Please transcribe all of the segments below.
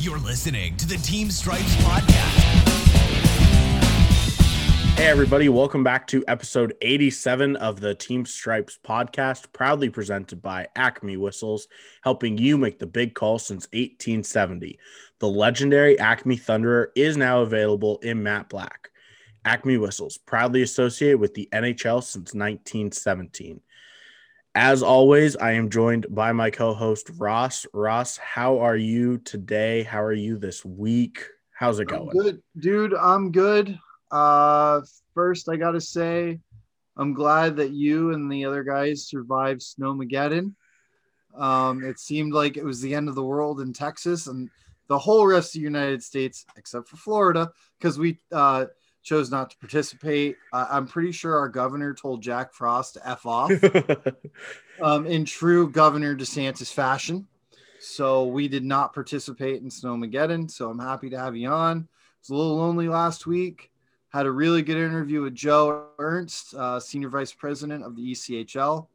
You're listening to the Team Stripes podcast. Hey, everybody, welcome back to episode 87 of the Team Stripes podcast, proudly presented by Acme Whistles, helping you make the big call since 1870. The legendary Acme Thunderer is now available in matte black. Acme Whistles, proudly associated with the NHL since 1917. As always, I am joined by my co host, Ross. Ross, how are you today? How are you this week? How's it going? I'm good, dude. I'm good. Uh, first, I gotta say, I'm glad that you and the other guys survived Snowmageddon. Um, it seemed like it was the end of the world in Texas and the whole rest of the United States, except for Florida, because we uh, chose not to participate. Uh, I'm pretty sure our governor told Jack Frost to f off um, in true Governor DeSantis fashion. So we did not participate in Snowmageddon. So I'm happy to have you on. It was a little lonely last week. Had a really good interview with Joe Ernst, uh, Senior Vice President of the ECHL,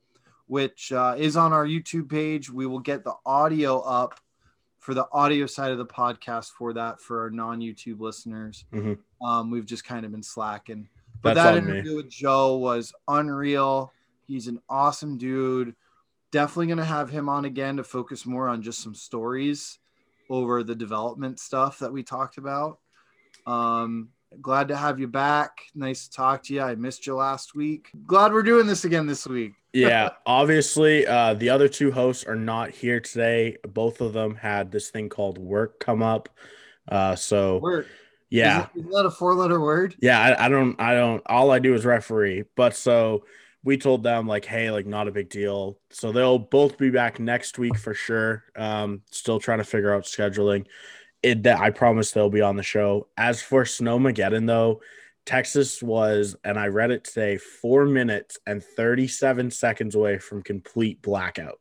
which uh, is on our YouTube page. We will get the audio up for the audio side of the podcast for that for our non YouTube listeners. Mhm. Um, we've just kind of been slacking. But That's that on me. interview with Joe was unreal. He's an awesome dude. Definitely going to have him on again to focus more on just some stories over the development stuff that we talked about. Um, glad to have you back. Nice to talk to you. I missed you last week. Glad we're doing this again this week. yeah, obviously, uh, the other two hosts are not here today. Both of them had this thing called work come up. Uh, so Word. yeah, Is, it- is that a four letter word? yeah, I, I don't, I don't. All I do is referee. But so we told them like, hey, like not a big deal. So they'll both be back next week for sure. Um, still trying to figure out scheduling. It that I promise they'll be on the show. As for Snowmageddon though, Texas was, and I read it today, four minutes and 37 seconds away from complete blackout.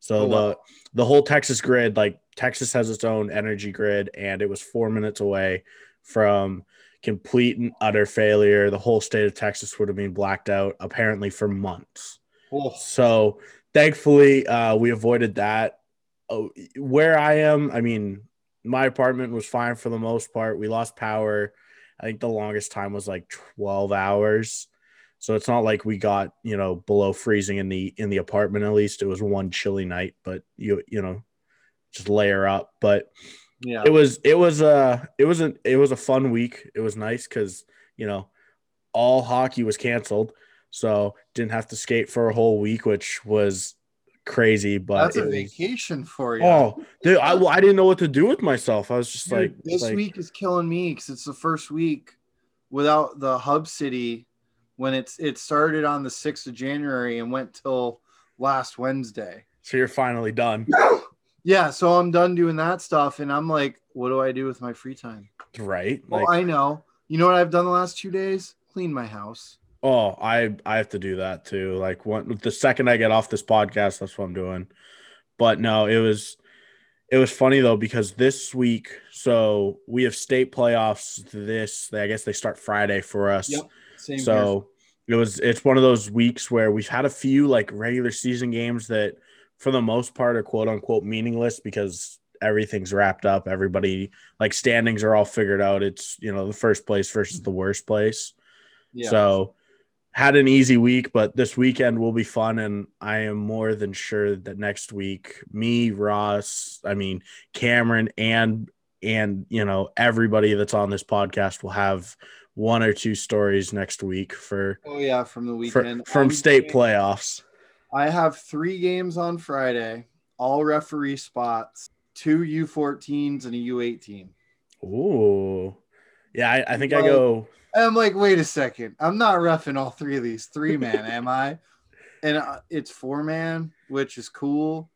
So Oh, the wow. the whole Texas grid, like Texas has its own energy grid, and it was four minutes away from complete and utter failure. The whole state of Texas would have been blacked out apparently for months. Oh, So thankfully, uh, we avoided that. Oh, where I am, I mean, my apartment was fine for the most part. We lost power. I think the longest time was like 12 hours. So it's not like we got, you know, below freezing in the in the apartment at least. It was one chilly night, but you you know, just layer up. But yeah. it was it was a it was a it was a fun week. It was nice because you know all hockey was canceled, so didn't have to skate for a whole week, which was crazy. But That's a was- vacation for you. oh, dude, I well, I didn't know what to do with myself. I was just Dude, like this like, week is killing me because it's the first week without the hub city when it's it started on the 6th of January and went till last Wednesday. So you're finally done, Yeah, so I'm done doing that stuff and I'm like, what do I do with my free time? right? Well, Like, I know. You know what I've done the last two days? Clean my house. Oh, I I have to do that too. Like one the second I get off this podcast, that's what I'm doing. But no, it was it was funny though because this week, so we have state playoffs. This I guess they start Friday for us. Yep. Same here. So it was it's one of those weeks where we've had a few like regular season games that for the most part are quote unquote meaningless because everything's wrapped up. Everybody like standings are all figured out. It's you know the first place versus the worst place. Yeah. So had an easy week, but this weekend will be fun. And I am more than sure that next week, me, Ross, I mean, Cameron, and and you know, everybody that's on this podcast will have one or two stories next week for, oh yeah, from the for weekend. from I'm state doing- playoffs. I have three games on Friday, all referee spots, two U14s and a U18. Ooh. Yeah, I, I think I go And I'm like, wait a second. I'm not roughing all three of these three man, am I? And uh, it's four man, which is cool.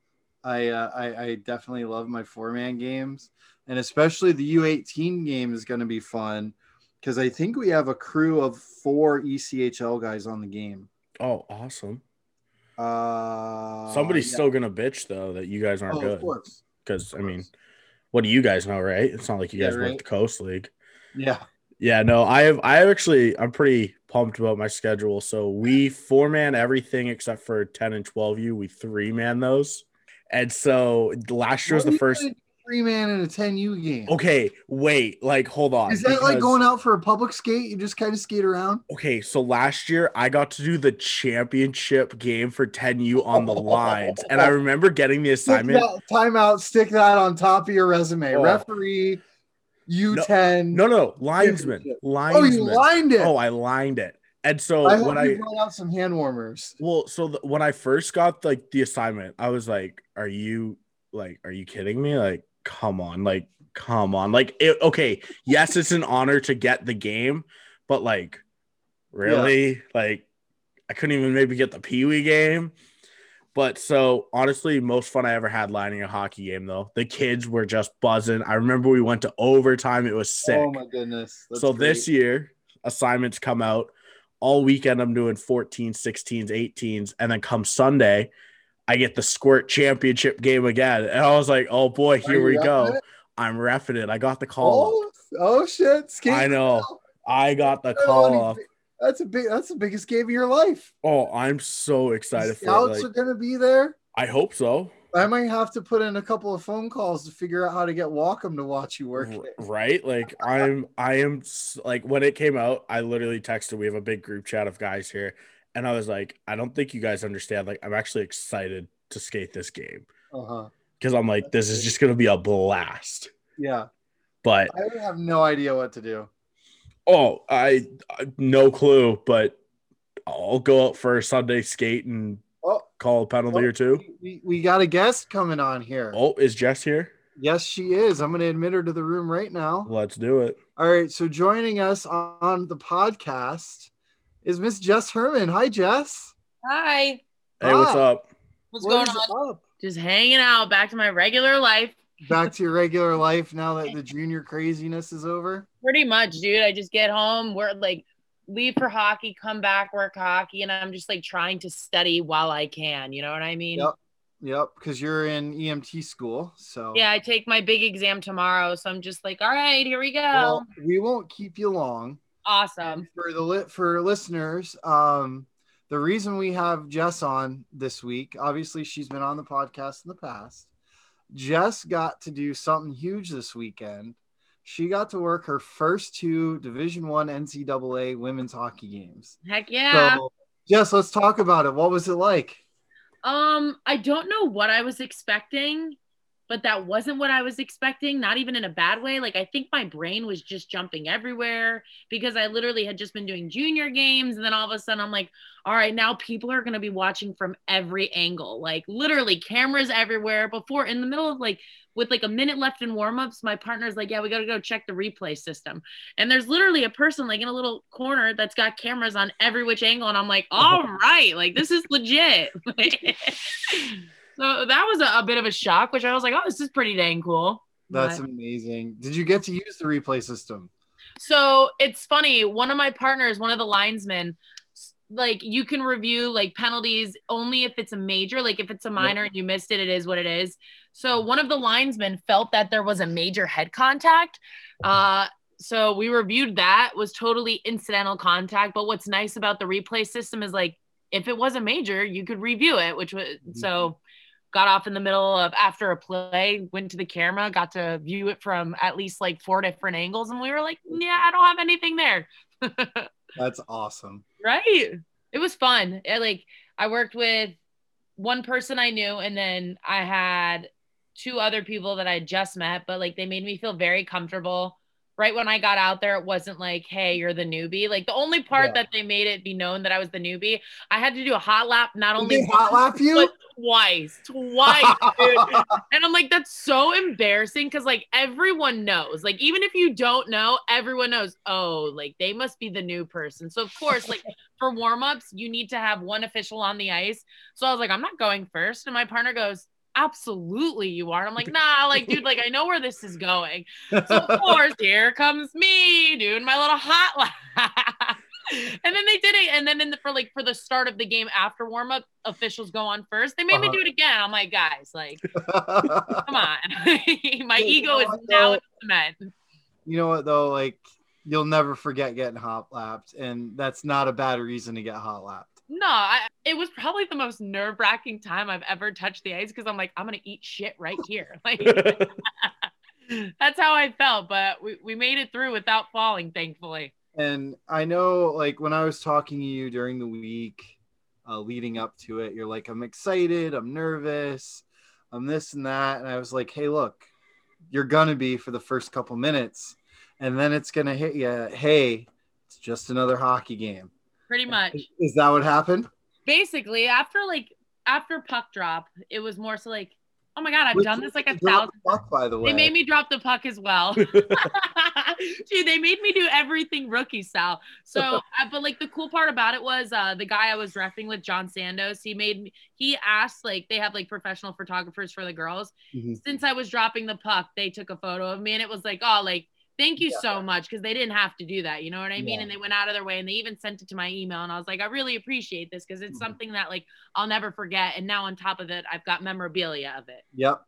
I, uh, I I definitely love my four man games, and especially the U18 game is going to be fun because I think we have a crew of four ECHL guys on the game. oh awesome. Uh, Somebody's yeah. still gonna bitch though that you guys aren't Oh, good. Because I mean, what do you guys know, right? It's not like you Yeah, guys work right. the Coast League. Yeah. Yeah, no, I have I have actually I'm pretty pumped about my schedule. So we four man everything except for 10 and 12 U. We three man those. And so last year was the first three man in a 10U game. Okay, wait, like hold on. Is that like going out for a public skate? You just kind of skate around? Okay, so last year I got to do the championship game for 10U on the lines, and I remember getting the Stick assignment. that, timeout. Stick that on top of your resume. Oh. Referee, U10. No, no, linesman, linesman. oh, you lined it. Oh, I lined it, and so I when I brought out some hand warmers. well, so the, when I first got like the assignment, I was like, "Are you like, are you kidding me? Like, come on, like, come on, like, it, okay, yes, it's an honor to get the game, but like, really, like, I couldn't even maybe get the Pee Wee game." But so honestly, most fun I ever had lining a hockey game though. The kids were just buzzing. I remember we went to overtime. It was oh sick. Oh my goodness. That's so great. this year, assignments come out all weekend. I'm doing 14s, 16s, 18s. And then come Sunday, I get the squirt championship game again. And I was like, oh boy, here we go. it? I'm refing it. I got the call. Oh, oh shit. Skate I know. now. I got the Oh, call up. That's a big that's the biggest game of your life. Oh, I'm so excited for it. Scouts Like, are gonna be there. I hope so. I might have to put in a couple of phone calls to figure out how to get Walkham to watch you work. It. right like i'm i am like when it came out i literally texted we have a big group chat of guys here and i was like i don't think you guys understand like i'm actually excited to skate this game Uh-huh. because i'm like this is just to be a blast Yeah. but I have no idea what to do. Oh i, I no clue but i'll go out for a sunday skate and Oh, call a penalty or two. Oh, we, we got a guest coming on here. Oh, is Jess here? Yes, she is. I'm gonna admit her to the room right now. Let's do it. All right. So joining us on the podcast is Miss Jess Herman. Hi, Jess. Hi. Hey, what's up? What's What going on? up? Just hanging out, back to my regular life. Back to your regular life now that the junior craziness is over. Pretty much, dude. I just get home, work like leave for hockey, come back, work hockey, and I'm just like trying to study while I can. You know what I mean? Yep. Yep, because you're in EMT school. So Yeah, I take my big exam tomorrow, so I'm just like, all right, here we go. Well, we won't keep you long. awesome. for the lit for listeners um the reason we have jess on this week obviously she's been on the podcast in the past jess got to do something huge this weekend. She got to work her first two division one ncaa women's hockey games. Heck yeah. so jess let's talk about it. What was it like? Um, I don't know what I was expecting, but that wasn't what I was expecting, not even in a bad way. Like I think my brain was just jumping everywhere because I literally had just been doing junior games and then all of a sudden I'm like, all right, now people are going to be watching from every angle. Like literally cameras everywhere before in the middle of like with like a minute left in warm-ups, my partner's like, "Yeah, we got to go check the replay system." And there's literally a person like in a little corner that's got cameras on every which angle and I'm like, oh. "All right, like this is legit." so that was a, a bit of a shock, which I was like, "Oh, this is pretty dang cool." that's But- amazing did you get to use the replay system so it's funny. One of my partners, one of the linesmen, like you can review like penalties only if it's a major. Like if it's a minor and you missed it, it is what it is. So one of the linesmen felt that there was a major head contact. Uh, so we reviewed that was totally incidental contact. But what's nice about the replay system is like if it was a major, you could review it, which was so got off in the middle of after a play, went to the camera, got to view it from at least like four different angles, and we were like, yeah, I don't have anything there. that's awesome right. It was fun. It, like I worked with one person I knew, and then I had two other people that I just met, but like they made me feel very comfortable. Right when I got out there, it wasn't like, hey, you're the newbie. Like the only part Yeah. that they made it be known that I was the newbie, I had to do a hot lap, not only hot lap you but twice, twice, dude. And I'm like, that's so embarrassing because like everyone knows. Like, even if you don't know, everyone knows, oh, like they must be the new person. So of course, like for warm-ups, you need to have one official on the ice. So I was like, I'm not going first. And my partner goes, Absolutely, you are. And I'm like, nah, like, dude, like I know where this is going. So of course, here comes me doing my little hot lap. and then they did it. And then in the, for like for the start of the game after warm up, officials go on first. They made me Uh-huh. do it again. I'm like, guys, like, come on. my Hey, ego is what, now in cement. you know what though like you'll never forget getting hot lapped and that's not a bad reason to get hot lapped No, I, it was probably the most nerve wracking time I've ever touched the ice because I'm like, I'm gonna eat shit right here. Like, That's how I felt, but we, we made it through without falling, thankfully. And I know, like, when I was talking to you during the week uh, leading up to it, you're like, I'm excited, I'm nervous, I'm this and that. And I was like, hey, look, you're going to be for the first couple minutes. And then it's going to hit you, hey, it's just another hockey game. Pretty much. Is that what happened? Basically, after like after puck drop, it was more so like, oh my god, I've Which- done this like a thousand. puck, by the way. They made me drop the puck as well. Dude, they made me do everything rookie style. So, uh, but like the cool part about it was uh, the guy I was refing with, John Sandos. He made me. He asked like they have like professional photographers for the girls. Mhm. Since I was dropping the puck, they took a photo of me, and it was like, oh, like thank you Yeah. so much because they didn't have to do that. You know what I mean? Yeah. And they went out of their way, and they even sent it to my email, and I was like, I really appreciate this because it's Mhm. something that like I'll never forget. And now on top of it, I've got memorabilia of it. Yep.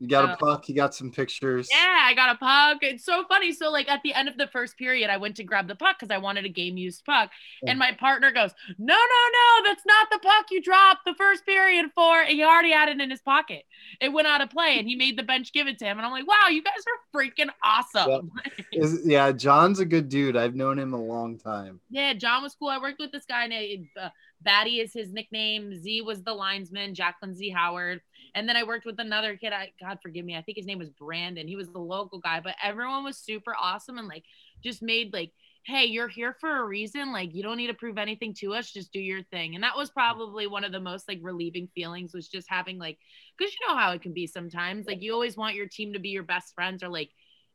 You got a puck, you got some pictures. Yeah, I got a puck. It's so funny. So, like at the end of the first period, I went to grab the puck because I wanted a game used puck. And my partner goes, No, no, no, that's not the puck you dropped the first period for. And he already had it in his pocket. It went out of play and he made the bench give it to him. And I'm like, Wow, you guys are freaking awesome. Is, yeah, John's a good dude. I've known him a long time. Yeah, John was cool. I worked with this guy named uh, Batty is his nickname. Z was the linesman, Jacqueline Z Howard. And then I worked with another kid. I God forgive me. I think his name was Brandon. He was the local guy, but everyone was super awesome and like just made like, hey, you're here for a reason. Like you don't need to prove anything to us. Just do your thing. And that was probably one of the most like relieving feelings was just having like, because you know how it can be sometimes. Like you always want your team to be your best friends or like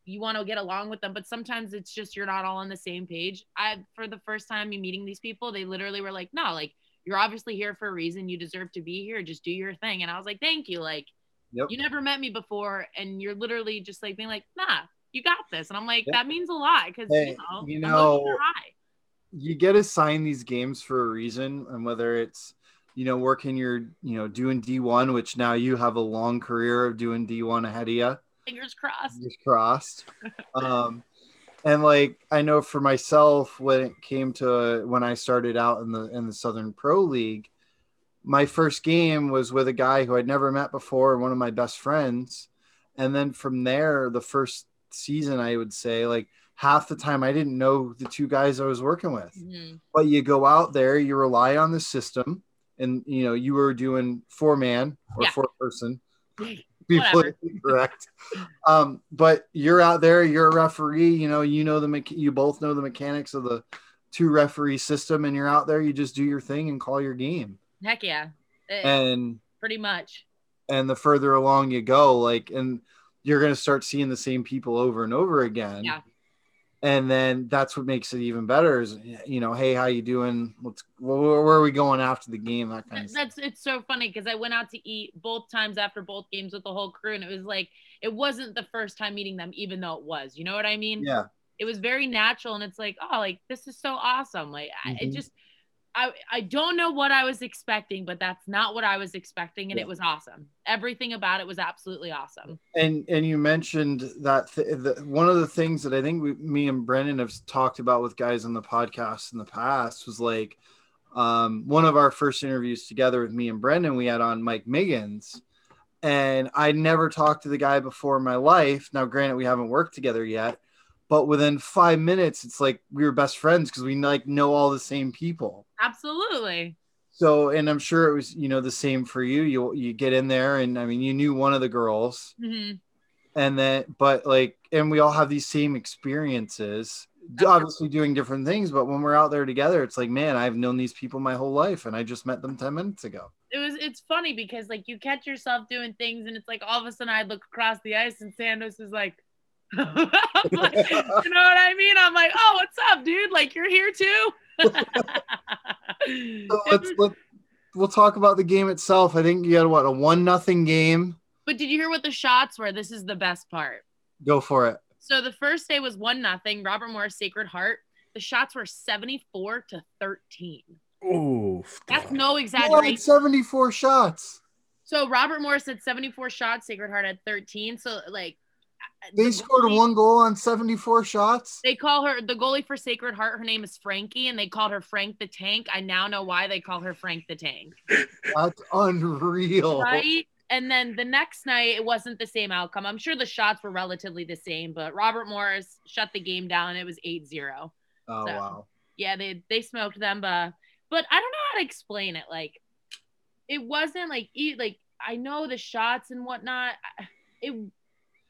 you want to get along with them, but sometimes it's just you're not all on the same page. I for the first time me meeting these people, they literally were like, "No, like you're obviously here for a reason. You deserve to be here. Just do your thing." And I was like, "Thank you." Like Yep. you never met me before, and you're literally just like being like, "Nah, you got this." And I'm like, Yep. "That means a lot," because Hey, you know, you know. You get assigned these games for a reason, and whether it's you know working your you know doing D1, which now you have a long career of doing D1 ahead of you. Fingers crossed. Fingers crossed. um, and like I know for myself, when it came to when I started out in the in the Southern Pro League, my first game was with a guy who I'd never met before, one of my best friends. And then from there, the first season, I would say, like half the time, I didn't know the two guys I was working with. Mhm. But you go out there, you rely on the system, and you know you were doing four man or Yeah. four person be politically correct. Um, but you're out there, you're a referee, you know, you know the you both know the mechanics of the two referee system, and you're out there, you just do your thing and call your game. Heck yeah, Eh, And pretty much. and the further along you go, like, and you're gonna start seeing the same people over and over again. Yeah. And then that's what makes it even better is you know, hey, how you doing? What's where, where are we going after the game? That kind of stuff. That's it's so funny because I went out to eat both times after both games with the whole crew, and it was like it wasn't the first time meeting them, even though it was. You know what I mean? Yeah. It was very natural, and it's like, oh, like this is so awesome. Like I it Mhm. just, I I don't know what I was expecting, but that's not what I was expecting, and Yeah. it was awesome. Everything about it was absolutely awesome. and and you mentioned that th- the, one of the things that I think we, me and Brendan have talked about with guys on the podcast in the past was like um, one of our first interviews together with me and Brendan. We had on Mike Miggins, and I never talked to the guy before in my life. Now, granted, we haven't worked together yet, but within five minutes, it's like we were best friends because we like know all the same people. Absolutely. So, and I'm sure it was you know the same for you. You you get in there, and I mean you knew one of the girls Mhm. and then but like and we all have these same experiences Okay. obviously doing different things but when we're out there together it's like man i've known these people my whole life and i just met them 10 minutes ago It was it's funny because like you catch yourself doing things, and it's like all of a sudden I look across the ice, and Sandos is like. Like, you know what I mean? I'm like, oh, what's up, dude? Like, you're here too. so let's was- let, we'll talk about the game itself i think you had what a one nothing game but did you hear what the shots were? This is the best part. go for it So the first day was one nothing. Robert Morris Sacred Heart. The shots were 74 to 13. Oh, That's no You exaggeration. 74 shots So Robert Morris had 74 shots. Sacred Heart had 13. So like they the scored goalie- one goal on 74 shots They call her the goalie for Sacred Heart. Her name is Frankie, and they called her Frank the Tank. I now know why they call her Frank the Tank. that's unreal Right? and then the next night it wasn't the same outcome. I'm sure the shots were relatively the same, but Robert Morris shut the game down. It was 8-0. Oh So- wow. Yeah, they they smoked them, but but I don't know how to explain it. Like it wasn't like like I know the shots and whatnot. It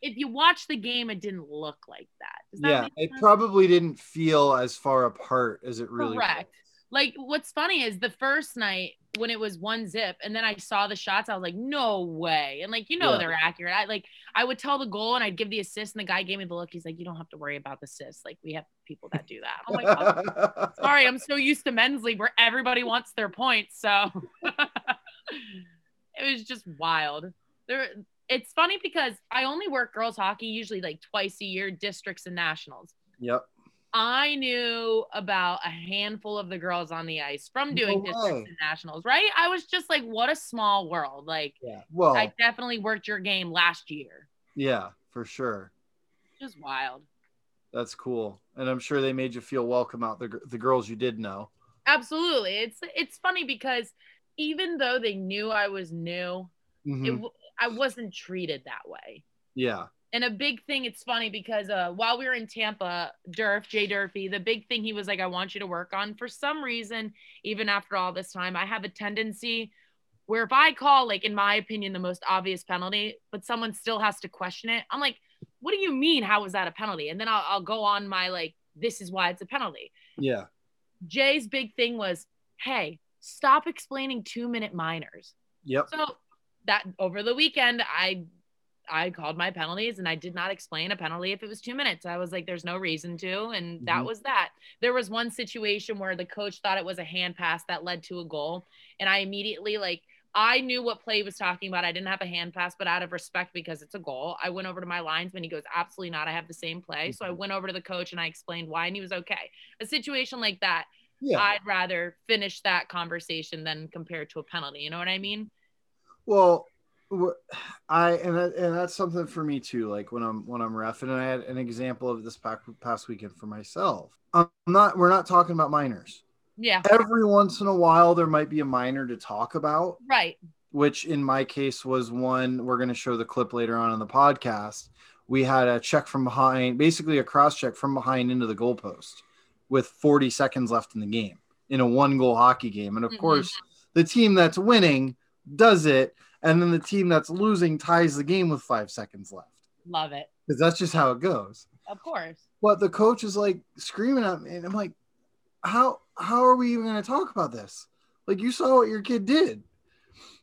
if you watch the game, it didn't look like that. That Yeah, it probably didn't feel as far apart as it really Correct. Like what's funny is the first night when it was one zip and then I saw the shots, I was like, no way. And like, you know, Yeah. they're accurate. I like, I would tell the goal and I'd give the assist and the guy gave me the look. He's like, you don't have to worry about the assist. Like we have people that do that. I'm like, oh, sorry, I'm so used to men's league where everybody wants their points. So it was just wild. There, it's funny because I only work girls hockey usually like twice a year, districts and nationals. yep. I knew about a handful of the girls on the ice from doing No districts and nationals, right? I was just like, what a small world. Like, Yeah. Well, I definitely worked your game last year. yeah, for sure. Just wild. That's cool. And I'm sure they made you feel welcome out the the girls you did know. Absolutely. It's it's funny because even though they knew I was new, Mhm. it I wasn't treated that way. yeah. And a big thing, it's funny because uh, while we were in Tampa, Durf, Jay Durfee, the big thing he was like, I want you to work on. For some reason, even after all this time, I have a tendency where if I call, like, in my opinion, the most obvious penalty, but someone still has to question it, I'm like, what do you mean? How is that a penalty? And then I'll, I'll go on my, like, this is why it's a penalty. Yeah. Jay's big thing was, hey, stop explaining two minute minors. Yep. So that over the weekend, I I called my penalties and I did not explain a penalty if it was two minutes. I was like, there's no reason to. And that Mhm. was that. There was one situation where the coach thought it was a hand pass that led to a goal. And I immediately, like, I knew what play was talking about. I didn't have a hand pass, but out of respect because it's a goal, I went over to my linesman. He goes, Absolutely not. I have the same play. So I went over to the coach and I explained why, and he was okay. A situation like that, Yeah. I'd rather finish that conversation than compare it to a penalty. You know what I mean? Well, I and that, and that's something for me too. Like when I'm when I'm ref, and I had an example of this past, past weekend for myself. I'm not. We're not talking about minors. Yeah. Every once in a while, there might be a minor to talk about, Right. which in my case was one. We're going to show the clip later on in the podcast. We had a check from behind, basically a cross check from behind into the goalpost, with 40 seconds left in the game in a one goal hockey game, and of Mhm. course, the team that's winning does it, and then the team that's losing ties the game with five seconds left Love it. because that's just how it goes. Of course. But the coach is like screaming at me, and I'm like, "How how are we even going to talk about this? Like you saw what your kid did."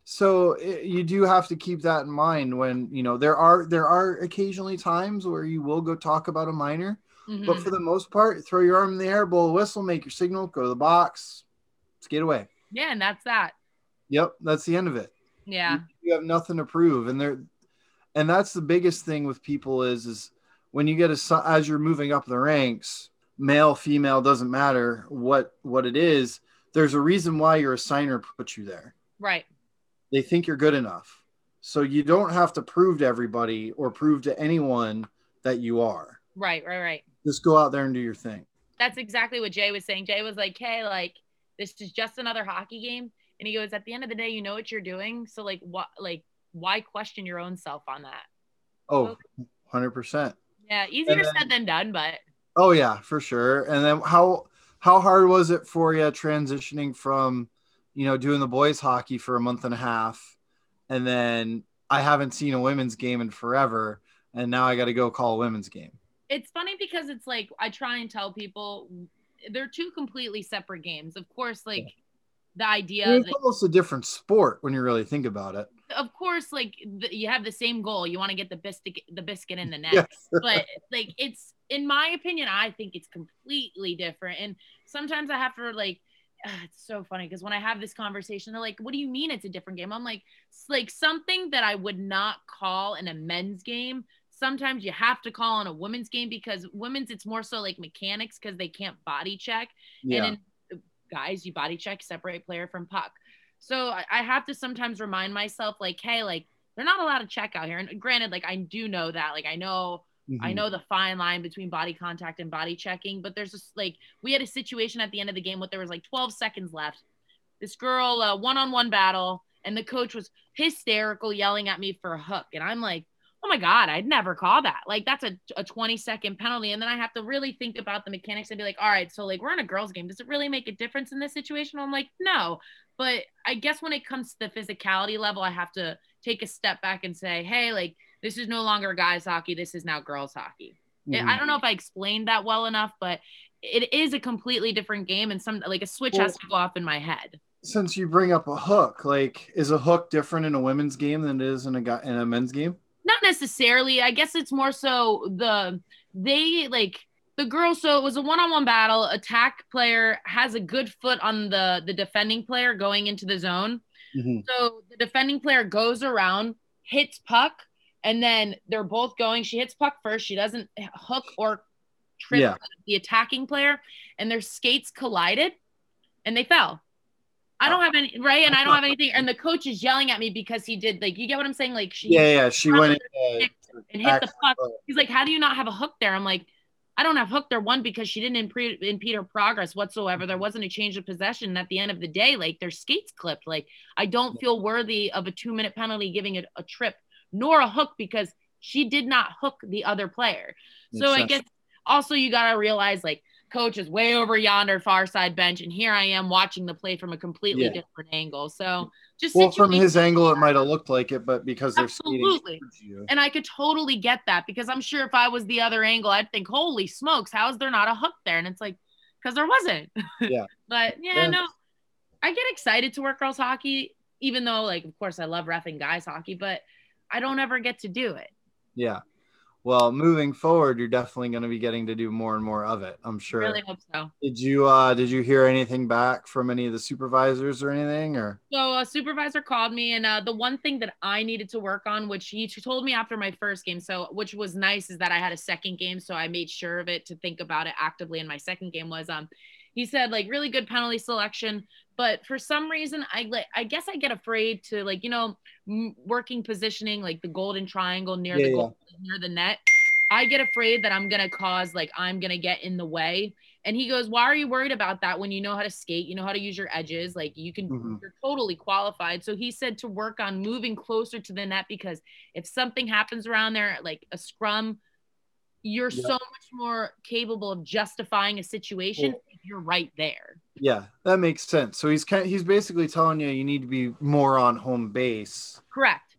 So it, you do have to keep that in mind when you know there are there are occasionally times where you will go talk about a minor, but Mhm. for the most part, throw your arm in the air, blow a whistle, make your signal, go to the box, skate away. yeah, and that's that. Yep, that's the end of it. Yeah. you have nothing to prove and there and that's the biggest thing with people is is when you get a as you're moving up the ranks male female doesn't matter what what it is there's a reason why your assigner put you there Right. they think you're good enough so you don't have to prove to everybody or prove to anyone that you are Right. Right. Right. just go out there and do your thing That's exactly what Jay was saying. Jay was like, hey, like, this is just another hockey game. And he goes, at the end of the day, you know what you're doing. So, like, what, like, why question your own self on that? oh 100% Yeah. Easier then- said than done, but Oh yeah, for sure. And then how how hard was it for you transitioning from, you know, doing the boys hockey for a month and a half, and then I haven't seen a women's game in forever, and now I got to go call a women's game. it's funny because it's like I try and tell people they're two completely separate games. Of course, like the idea it's that almost a different sport when you really think about it. of course, like the, you have the same goal. You want to get the biscuit, the biscuit in the net. Yes. but like it's in my opinion, I think it's completely different. And sometimes I have to like. ah, It's so funny because when I have this conversation, they're like, "What do you mean it's a different game?" I'm like, "It's like something that I would not call in a men's game. Sometimes you have to call in a women's game because women's it's more so like mechanics because they can't body check. Yeah. And in guys, you body check, separate player from puck. So I, I have to sometimes remind myself, like, hey, like they're not allowed to check out here. And granted, like I do know that, like I know, I Mhm. know the fine line between body contact and body checking, but there's just like we had a situation at the end of the game where there was like 12 seconds left. This girl, uh, one-on-one battle, and the coach was hysterical yelling at me for a hook. And I'm like, oh my God, I'd never call that. Like that's a, a 20 second penalty. And then I have to really think about the mechanics and be like, all right, so like we're in a girls game. Does it really make a difference in this situation? I'm like, no. But I guess when it comes to the physicality level, I have to take a step back and say, hey, like this is no longer guys hockey. This is now girls hockey. Mhm. I don't know if I explained that well enough, but it is a completely different game and some like a switch has to go off in my head. Since you bring up a hook, like is a hook different in a women's game than it is in a guy in a men's game? Not necessarily. I guess it's more so the they like the girl. So it was a one-on-one battle. Attack player has a good foot on the the defending player going into the zone. Mhm. So the defending player goes around, hits puck, and then they're both going. She hits puck first. She doesn't hook or trip Yeah. the attacking player, and their skates collided, and they fell. I don't have any right, and I don't have anything. And the coach is yelling at me because he did like you get what I'm saying? Like she Yeah, yeah. She went in, uh, and hit the puck. He's like, How do you not have a hook there? I'm like, I don't have hook there. One, because she didn't impede, impede her progress whatsoever. There wasn't a change of possession. And at the end of the day, like their skates clipped. Like I don't feel worthy of a two minute penalty giving it a trip nor a hook because she did not hook the other player. So I guess also you got to realize like coach is way over yonder far side bench and here I am watching the play from a completely Yeah. different angle. So just well, from his angle, it might have looked like it, but because they're Absolutely. and I could totally get that because I'm sure if I was the other angle, I'd think, holy smokes, how is there not a hook there? And it's like, because there wasn't. Yeah. but yeah, Yeah. no, I get excited to work girls hockey, even though, like, of course, I love refing guys hockey, but I don't ever get to do it. yeah. Well, moving forward, you're definitely going to be getting to do more and more of it. I'm sure. Really hope so. Did you uh did you hear anything back from any of the supervisors or anything or So a supervisor called me, and uh, the one thing that I needed to work on, which he told me after my first game, so which was nice, is that I had a second game, so I made sure of it to think about it actively in my second game. Was um, he said like really good penalty selection, but for some reason I like I guess I get afraid to like you know m- working positioning like the golden triangle near Yeah, the yeah. near the net. I get afraid that I'm gonna cause like I'm gonna get in the way. And he goes, Why are you worried about that when you know how to skate? You know how to use your edges. Like you can, Mhm. you're totally qualified. So he said to work on moving closer to the net because if something happens around there, like a scrum, you're so much more capable of justifying a situation Well- if you're right there. Yeah, that makes sense. So he's kind of, he's basically telling you you need to be more on home base. Correct.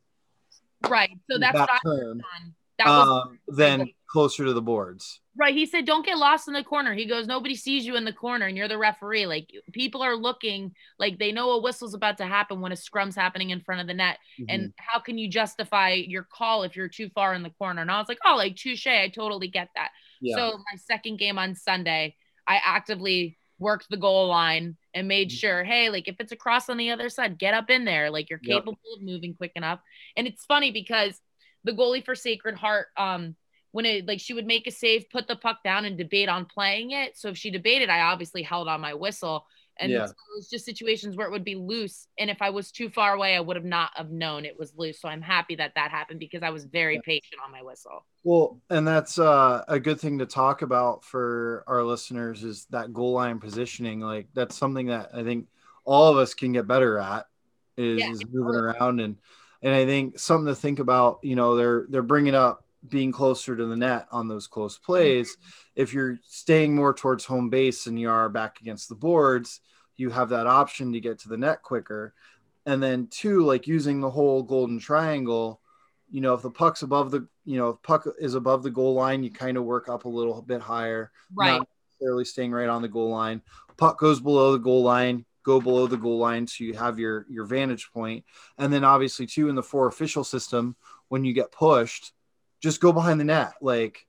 Right. So that's that what I term, was on. That was um, then closer to the boards. Right. He said, don't get lost in the corner. He goes, nobody sees you in the corner and you're the referee. Like people are looking like they know a whistle's about to happen when a scrum's happening in front of the net. Mm-hmm. And how can you justify your call if you're too far in the corner? And I was like, oh, like touche. I totally get that. yeah, So my second game on Sunday, I actively worked the goal line and made Mhm. sure, hey, like if it's a cross on the other side, get up in there. Like you're Yep. capable of moving quick enough. And it's funny because the goalie for Sacred Heart, um, when it like she would make a save, put the puck down and debate on playing it. So if she debated, I obviously held on my whistle. And Yeah. so it was just situations where it would be loose. And if I was too far away, I would have not have known it was loose. So I'm happy that that happened because I was very Yeah. patient on my whistle. Well, and that's uh, a good thing to talk about for our listeners is that goal line positioning. Like that's something that I think all of us can get better at is, Yeah, is moving around and and I think something to think about. You know, they're they're bringing up being closer to the net on those close mm-hmm. plays. If you're staying more towards home base and you are back against the boards, you have that option to get to the net quicker. And then two, like using the whole golden triangle you know, if the puck's above the, you know, if puck is above the goal line, you kind of work up a little bit higher, Right. not necessarily staying right on the goal line. Puck goes below the goal line, go below the goal line, so you have your your vantage point. And then obviously too in the four official system, when you get pushed, just go behind the net, like,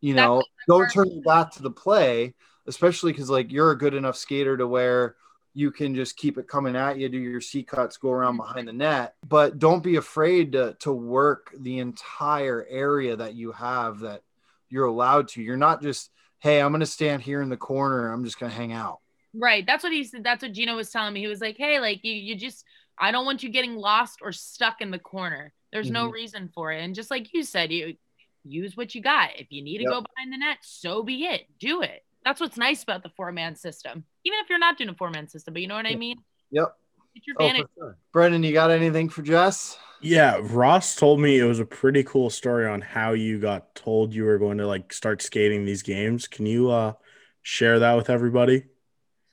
you know, don't turn your back to the play, especially because like you're a good enough skater to where you can just keep it coming at you, do your C cuts, go around behind the net. But don't be afraid to to work the entire area that you have that you're allowed to. You're not just, hey, I'm gonna stand here in the corner, I'm just gonna hang out. Right. That's what he said. That's what Gino was telling me. He was like, hey, like you, you just, I don't want you getting lost or stuck in the corner. There's no Mhm. reason for it. And just like you said, you use what you got. If you need to Yep. go behind the net, so be it. Do it. That's what's nice about the four man system. Even if you're not doing a four man system, but you know what I mean? Yep. Get your Oh, for sure. Brendan, you got anything for Jess? Yeah, Ross told me it was a pretty cool story on how you got told you were going to like start skating these games. Can you uh share that with everybody?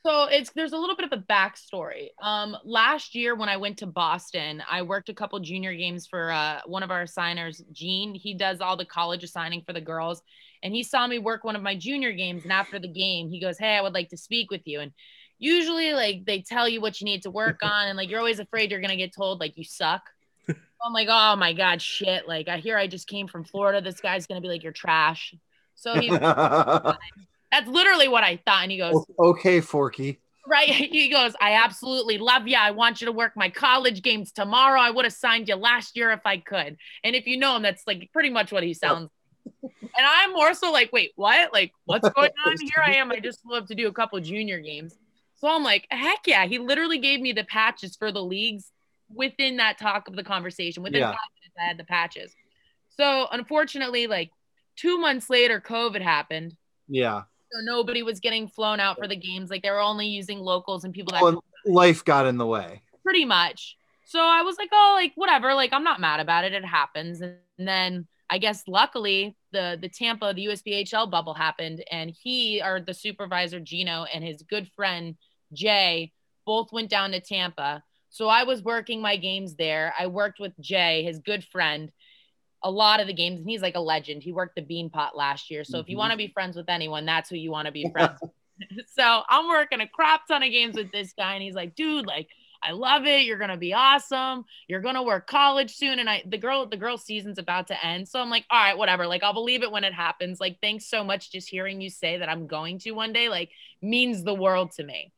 So it's there's a little bit of a backstory. Um, last year when I went to Boston, I worked a couple junior games for uh, one of our signers, Gene. He does all the college assigning for the girls, and he saw me work one of my junior games. And after the game, he goes, "Hey, I would like to speak with you." And usually, like they tell you what you need to work on, and like you're always afraid you're gonna get told like you suck. I'm like, oh my god, shit! Like I hear I just came from Florida. This guy's gonna be like, you're trash. So he, that's literally what I thought. And he goes, okay, Forky. right? He goes, I absolutely love you. I want you to work my college games tomorrow. I would have signed you last year if I could. And if you know him, that's like pretty much what he sounds. like. And I'm more so like, wait, what? Like, what's going on? Here I am. I just love to do a couple junior games. So I'm like, heck yeah. He literally gave me the patches for the leagues within that talk of the conversation. Within Yeah. five minutes, I had the patches. So unfortunately, like two months later, COVID happened. Yeah. So nobody was getting flown out for the games. Like they were only using locals and people that Well, life got in the way. pretty much. So I was like, oh, like whatever. Like I'm not mad about it. It happens. And then I guess luckily the the Tampa the USPHL bubble happened, and he or the supervisor Gino and his good friend Jay both went down to Tampa. So I was working my games there. I worked with Jay, his good friend, a lot of the games, and he's like a legend. He worked the Beanpot last year. So if you Mhm. want to be friends with anyone, that's who you want to be friends with. so I'm working a crap ton of games with this guy, and he's like, dude, like, I love it. You're gonna be awesome. You're gonna work college soon. And I the girl, the girl season's about to end. So I'm like, all right, whatever. Like, I'll believe it when it happens. Like, thanks so much. Just hearing you say that I'm going to one day, like, means the world to me.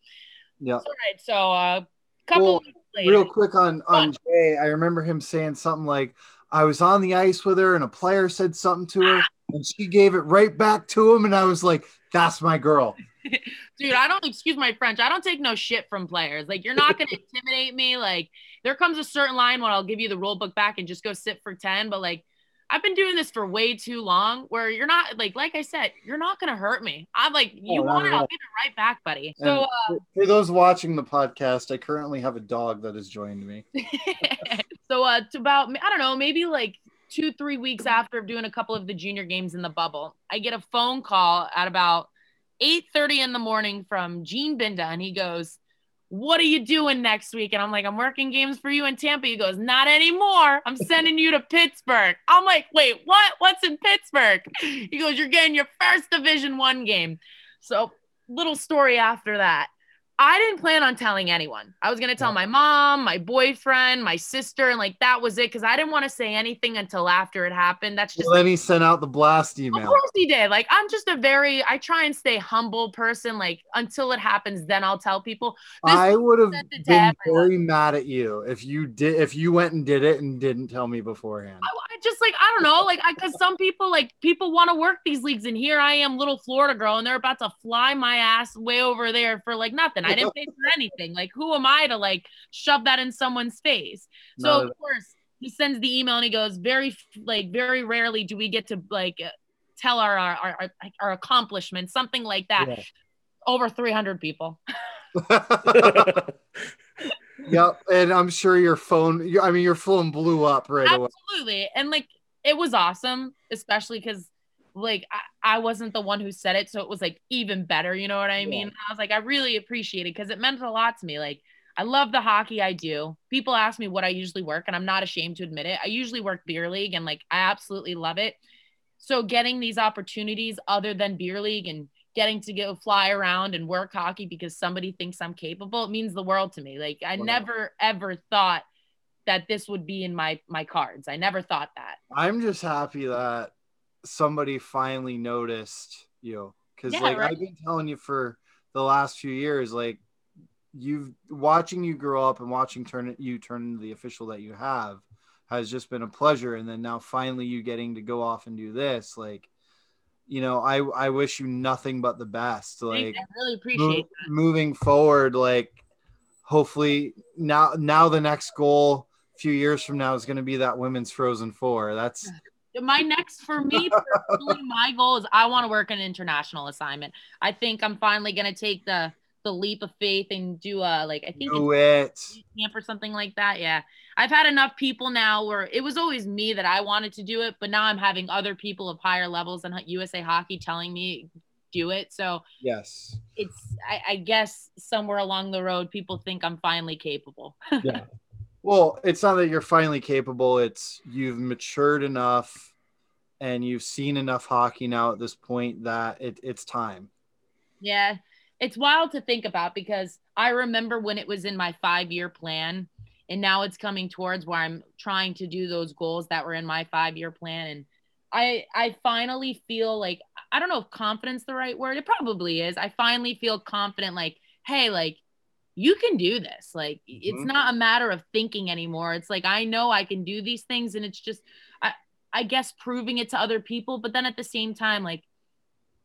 Yeah. All right. So uh couple Well, weeks later. Real quick on on Jay, I remember him saying something like, "I was on the ice with her, and a player said something to her, and she gave it right back to him." And I was like, "That's my girl." dude i don't excuse my french i don't take no shit from players like you're not going to intimidate me like there comes a certain line when i'll give you the rule book back and just go sit for 10 but like i've been doing this for way too long where you're not like like i said you're not going to hurt me i'm like you Oh, not want it i'll give it right back buddy And so uh, for those watching the podcast, I currently have a dog that has joined me. so uh to about i don't know maybe like two three weeks after doing a couple of the junior games in the bubble i get a phone call at about eight thirty in the morning from gene binda and he goes what are you doing next week? And i'm like i'm working games for you in tampa. He goes not anymore. I'm sending you to pittsburgh. I'm like wait what? What's in pittsburgh? He goes you're getting your first division one game. So little story after that I didn't plan on telling anyone. I was going to tell my mom, my boyfriend, my sister, and like that was it because I didn't want to say anything until after it happened. That's just Well, then he sent out the blast email. of course he did. Like I'm just a very I try and stay humble person. Like until it happens, then I'll tell people. This I would have sent it to been everyone. very mad at you if you did if you went and did it and didn't tell me beforehand. I, I just like I don't know, like I because some people like people want to work these leagues, and here I am, little Florida girl, and they're about to fly my ass way over there for like nothing. I didn't pay for anything. Like who am I to like shove that in someone's face? So Not of course he sends the email and he goes, very like very rarely do we get to like tell our our our, our accomplishments, something like that. Yeah. Over 300 people. yep, and I'm sure your phone. I mean, your phone blew up right away. Absolutely. And like it was awesome, especially because like I, I wasn't the one who said it. So it was like even better. You know what I mean? I was like, I really appreciate it because it meant a lot to me. Like I love the hockey I do. People ask me what I usually work, and I'm not ashamed to admit it. I usually work beer league and like I absolutely love it. So getting these opportunities other than beer league and getting to go fly around and work hockey because somebody thinks I'm capable, it means the world to me. Like I Wow. never ever thought that this would be in my my cards. I never thought that. I'm just happy that somebody finally noticed you because Yeah, like right. I've been telling you for the last few years, like you've watching you grow up and watching turn you turn into the official that you have has just been a pleasure. And then now finally you getting to go off and do this, like you know, I I wish you nothing but the best. Like I really appreciate that. moving forward, like hopefully now now the next goal a few years from now is going to be that women's frozen four. That's My next for me personally, my goal is I want to work an international assignment. I think I'm finally gonna take the the leap of faith and do a like I think Do it. camp or something like that. Yeah. I've had enough people now where it was always me that I wanted to do it, but now I'm having other people of higher levels than USA Hockey telling me do it. So Yes. it's I, I guess somewhere along the road people think I'm finally capable. Yeah. well, it's not that you're finally capable. It's you've matured enough and you've seen enough hockey now at this point that it, it's time. Yeah, it's wild to think about because I remember when it was in my five year plan, and now it's coming towards where I'm trying to do those goals that were in my five year plan. And I I finally feel like I don't know if confidence the right word. It probably is. I finally feel confident, like, hey, like you can do this. Like it's Mhm. not a matter of thinking anymore. It's like I know I can do these things, and it's just I guess proving it to other people, but then at the same time, like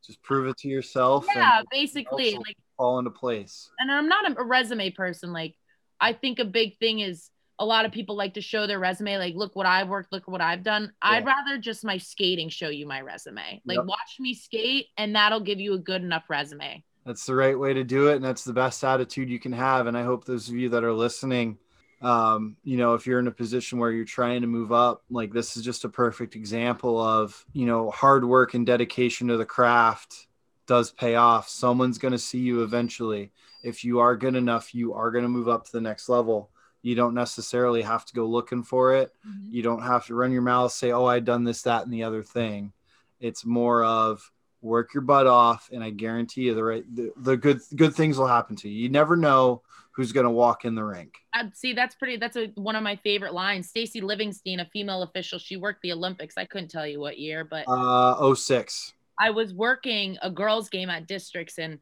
Just prove it to yourself yeah, basically, like fall into place. and I'm not a, resume person. Like, I think a big thing is a lot of people like to show their resume. Like, look what I've worked, look what I've done. I'd rather just my skating show you my resume. Like, Yep. watch me skate, and that'll give you a good enough resume. That's the right way to do it, and that's the best attitude you can have. And I hope those of you that are listening, um, you know, if you're in a position where you're trying to move up, like this is just a perfect example of, you know, hard work and dedication to the craft does pay off. Someone's going to see you eventually. If you are good enough, you are going to move up to the next level. You don't necessarily have to go looking for it. You don't have to run your mouth, say, "Oh, I done this, that, and the other thing." It's more of work your butt off, and I guarantee you the right the, the good good things will happen to you. You never know who's going to walk in the rink. Uh, see, that's pretty. That's a, one of my favorite lines. Stacy Livingston, a female official, she worked the Olympics. I couldn't tell you what year, but Uh, 06. I was working a girls' game at districts and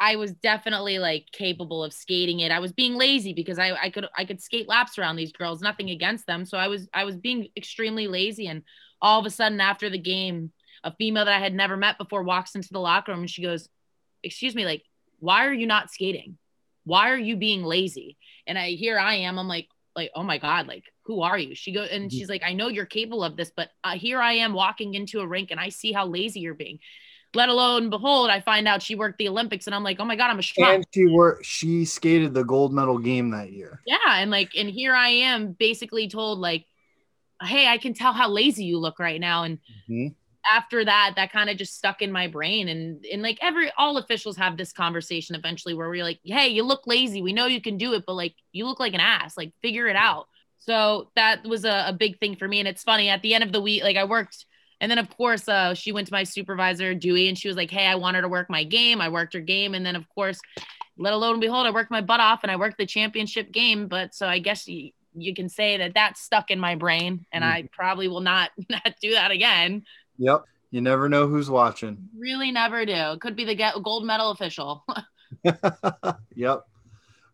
I was definitely like capable of skating it. I was being lazy because I, I could I could skate laps around these girls, nothing against them. So I was I was being extremely lazy. And all of a sudden after the game, a female that I had never met before walks into the locker room and she goes, Excuse me, like, why are you not skating? Why are you being lazy? And I here I am, I'm like, like, oh my God, like, who are you? She goes, and she's like, I know you're capable of this, but uh, here I am walking into a rink and I see how lazy you're being. Let alone, behold, I find out she worked the Olympics, and I'm like, oh my God, I'm a strong. And she were she skated the gold medal game that year. Yeah, and like, and here I am, basically told like, hey, I can tell how lazy you look right now, and Mhm. After that, that kind of just stuck in my brain, and and like every all officials have this conversation eventually where we're like, hey, you look lazy, we know you can do it, but like you look like an ass, like figure it out. So that was a, a big thing for me, and it's funny at the end of the week, like I worked. And then of course, uh, she went to my supervisor Dewey, and she was like, "Hey, I want her to work my game. I worked her game, and then of course, let alone and behold, I worked my butt off and I worked the championship game. But so I guess you, you can say that that stuck in my brain and I probably will not, not do that again. Yep. You never know who's watching. Really never do. Could be the get- gold medal official. yep.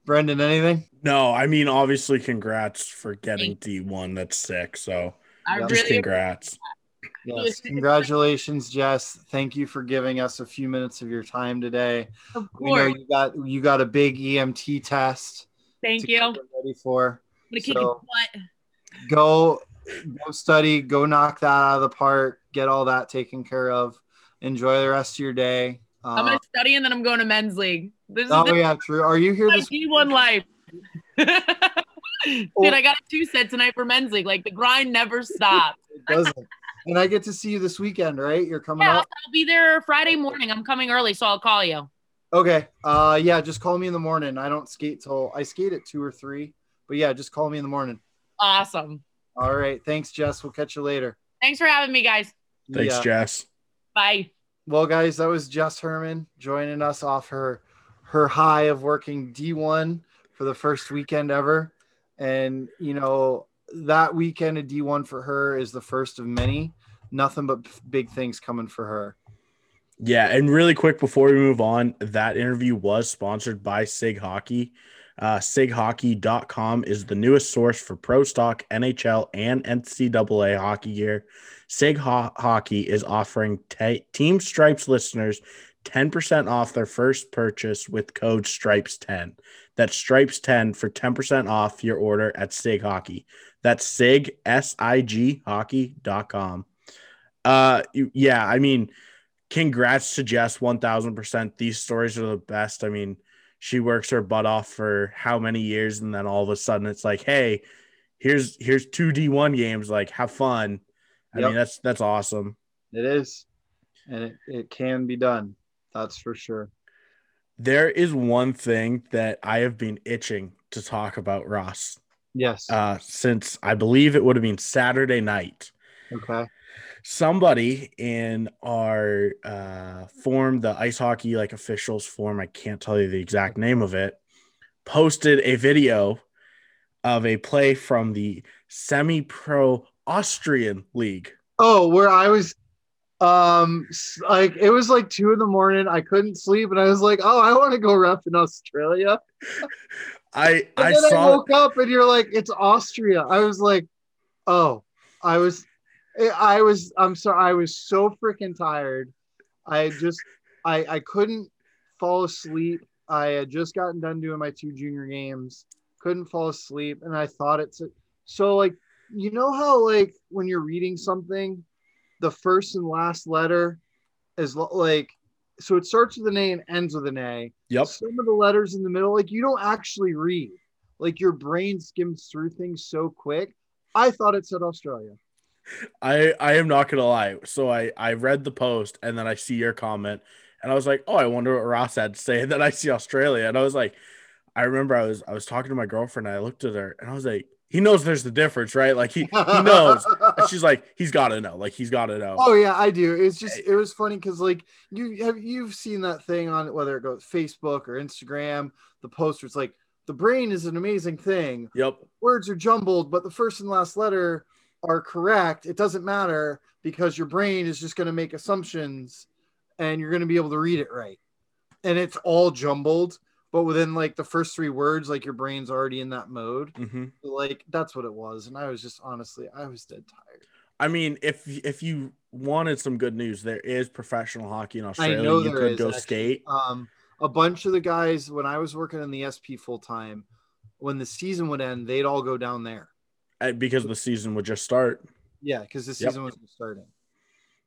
Brendan, anything? No, I mean, obviously, congrats for getting D1. That's sick. So I just really, congrats. Yes. Congratulations, Jess. Thank you for giving us a few minutes of your time today. of We know course. you got you got a big EMT test. Thank to you. get I'm ready for. gonna kick so- your butt. Go go study, go knock that out of the park, get all that taken care of. Enjoy the rest of your day. I'm Uh, gonna study and then I'm going to men's league. This is oh this yeah, true. Are you here my this D1 life. Dude, I got a two set tonight for men's league. Like the grind never stops. It doesn't. And I get to see you this weekend, right? You're coming Yeah, I'll, up. I'll be there Friday morning. I'm coming early, so I'll call you. Okay. Uh yeah, just call me in the morning. I don't skate till I skate at two or three. But yeah, just call me in the morning. Awesome. All right. Thanks, Jess. We'll catch you later. Thanks for having me, guys. Thanks, Yeah. Jess. Bye. Well, guys, that was Jess Herman joining us off her her high of working D1 for the first weekend ever. And you know, that weekend of D1 for her is the first of many. Nothing but big things coming for her. Yeah, and really quick before we move on, that interview was sponsored by Sig Hockey. Uh, SigHockey.com is the newest source for pro stock, NHL, and NCAA hockey gear. Sig Ho- Hockey is offering Team Stripes listeners 10% off their first purchase with code STRIPES10. That's STRIPES10 for 10% off your order at Sig Hockey. That's Sig, S I G hockey.com. Uh, yeah, I mean, congrats to Jess 1000%. These stories are the best. I mean, she works her butt off for how many years, and then all of a sudden it's like, hey, here's here's two D1 games, like have fun. I Yep. mean, that's that's awesome. It is, and it, it can be done. That's for sure. There is one thing that I have been itching to talk about, Ross, Yes. uh, since I believe it would have been Saturday night. okay. Somebody in our uh form the ice hockey like officials form i can't tell you the exact name of it posted a video of a play from the semi-pro austrian league Oh, where I was, um, like it was like two in the morning. I couldn't sleep, and I was like, "Oh, I want to go ref in Australia." i i then I saw woke up, and you're like, "It's Austria." I was like, "Oh," I was, I was, I'm sorry, I was so freaking tired. I just, I, I couldn't fall asleep. I had just gotten done doing my two junior games, couldn't fall asleep, and I thought it's so like you know how like when you're reading something, the first and last letter is like so it starts with an A and ends with an A. yep Some of the letters in the middle, like you don't actually read. Like your brain skims through things so quick. I thought it said Australia. I i am not gonna lie so i i read the post and then i see your comment and i was like oh i wonder what ross had to say and then i see australia and i was like i remember i was i was talking to my girlfriend and i looked at her and i was like he knows there's the difference right like he he knows And she's like, he's got to know. Like, he's got to know. Oh yeah, I do. It's just it was funny because like you have you've seen that thing on whether it goes Facebook or Instagram, the poster. It's like the brain is an amazing thing. Yep. Words are jumbled, but the first and last letter are correct. It doesn't matter because your brain is just going to make assumptions, and you're going to be able to read it right. And it's all jumbled, but within like the first three words, like your brain's already in that mode. hmm Like that's what it was. And I was just honestly, I was dead tired. I mean, if if you wanted some good news, there is professional hockey in Australia. know you could is, go actually. skate. um, a bunch of the guys when I was working in the SP full time, when the season would end, they'd all go down there. Because the season would just start. Yeah, because the Yep. season was just starting.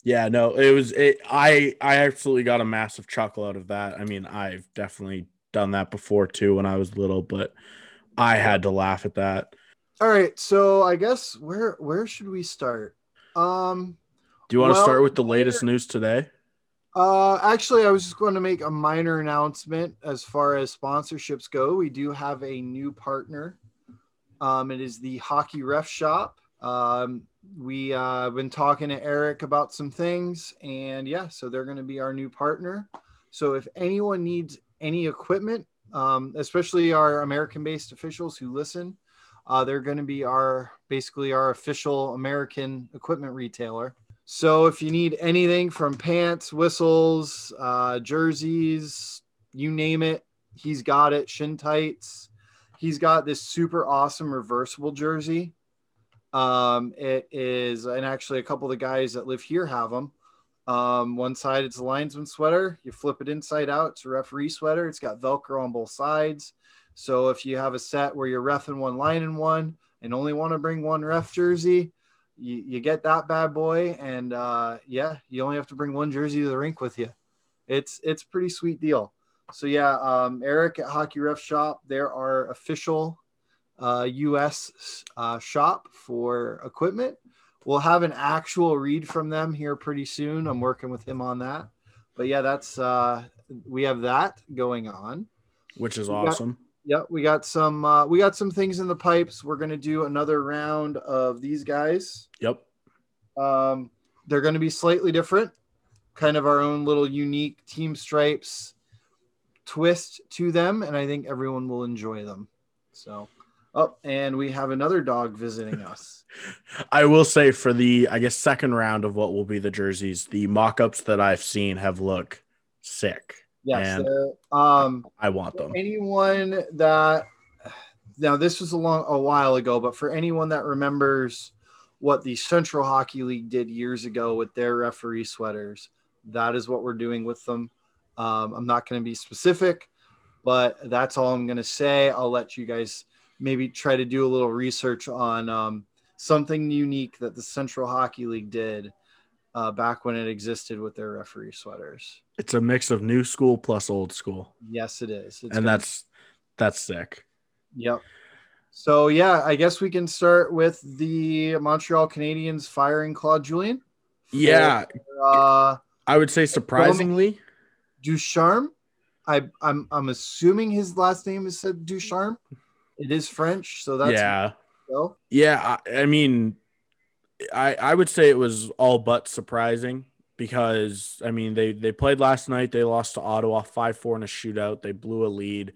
Yeah, no, it was it. I I absolutely got a massive chuckle out of that. I mean, I've definitely done that before too when I was little, but I had to laugh at that. All right, so I guess where where should we start? Um, Do you want to start with the latest news today? uh, actually, I was just going to make a minor announcement as far as sponsorships go. We do have a new partner. Um, it is the Hockey Ref Shop. Um, we uh, been talking to Eric about some things, and yeah, so they're going to be our new partner. So if anyone needs any equipment, um, especially our American-based officials who listen, uh, they're going to be our basically our official American equipment retailer. So if you need anything from pants, whistles, uh, jerseys, you name it, he's got it. Shin tights. He's got this super awesome reversible jersey. Um, it is, and actually, a couple of the guys that live here have them. Um, one side it's a linesman sweater. You flip it inside out. It's a referee sweater. It's got Velcro on both sides. So if you have a set where you're refing one line in one and only want to bring one ref jersey, you, you get that bad boy. And uh, yeah, you only have to bring one jersey to the rink with you. It's it's pretty sweet deal. So yeah, um, Eric at Hockey Ref Shop, they're our official uh, U.S. Uh, shop for equipment. We'll have an actual read from them here pretty soon. I'm working with him on that. But yeah, that's uh, we have that going on. Which is We got- awesome. Yep, we got some uh, we got some things in the pipes. We're gonna do another round of these guys. Yep. Um, they're gonna be slightly different, kind of our own little unique team stripes twist to them, and I think everyone will enjoy them. So, oh, and we have another dog visiting us. I will say for the I guess second round of what will be the jerseys, the mock-ups that I've seen have looked sick. Yes, they're, um, I want them. anyone that now this was a long a while ago, but for anyone that remembers what the Central Hockey League did years ago with their referee sweaters, that is what we're doing with them. Um, I'm not going to be specific, but that's all I'm going to say. I'll let you guys maybe try to do a little research on um, something unique that the Central Hockey League did uh, back when it existed with their referee sweaters. It's a mix of new school plus old school, Yes, it is. It's and gonna- that's that's sick. Yep. So yeah, I guess we can start with the Montreal Canadiens firing Claude Julien. for, Yeah, Uh, I would say surprisingly. Ducharme. I I'm I'm assuming his last name is said Ducharme. It is French, so that's yeah, yeah. I, I mean, I I would say it was all but surprising because I mean they they played last night. They lost to Ottawa five four in a shootout. They blew a lead.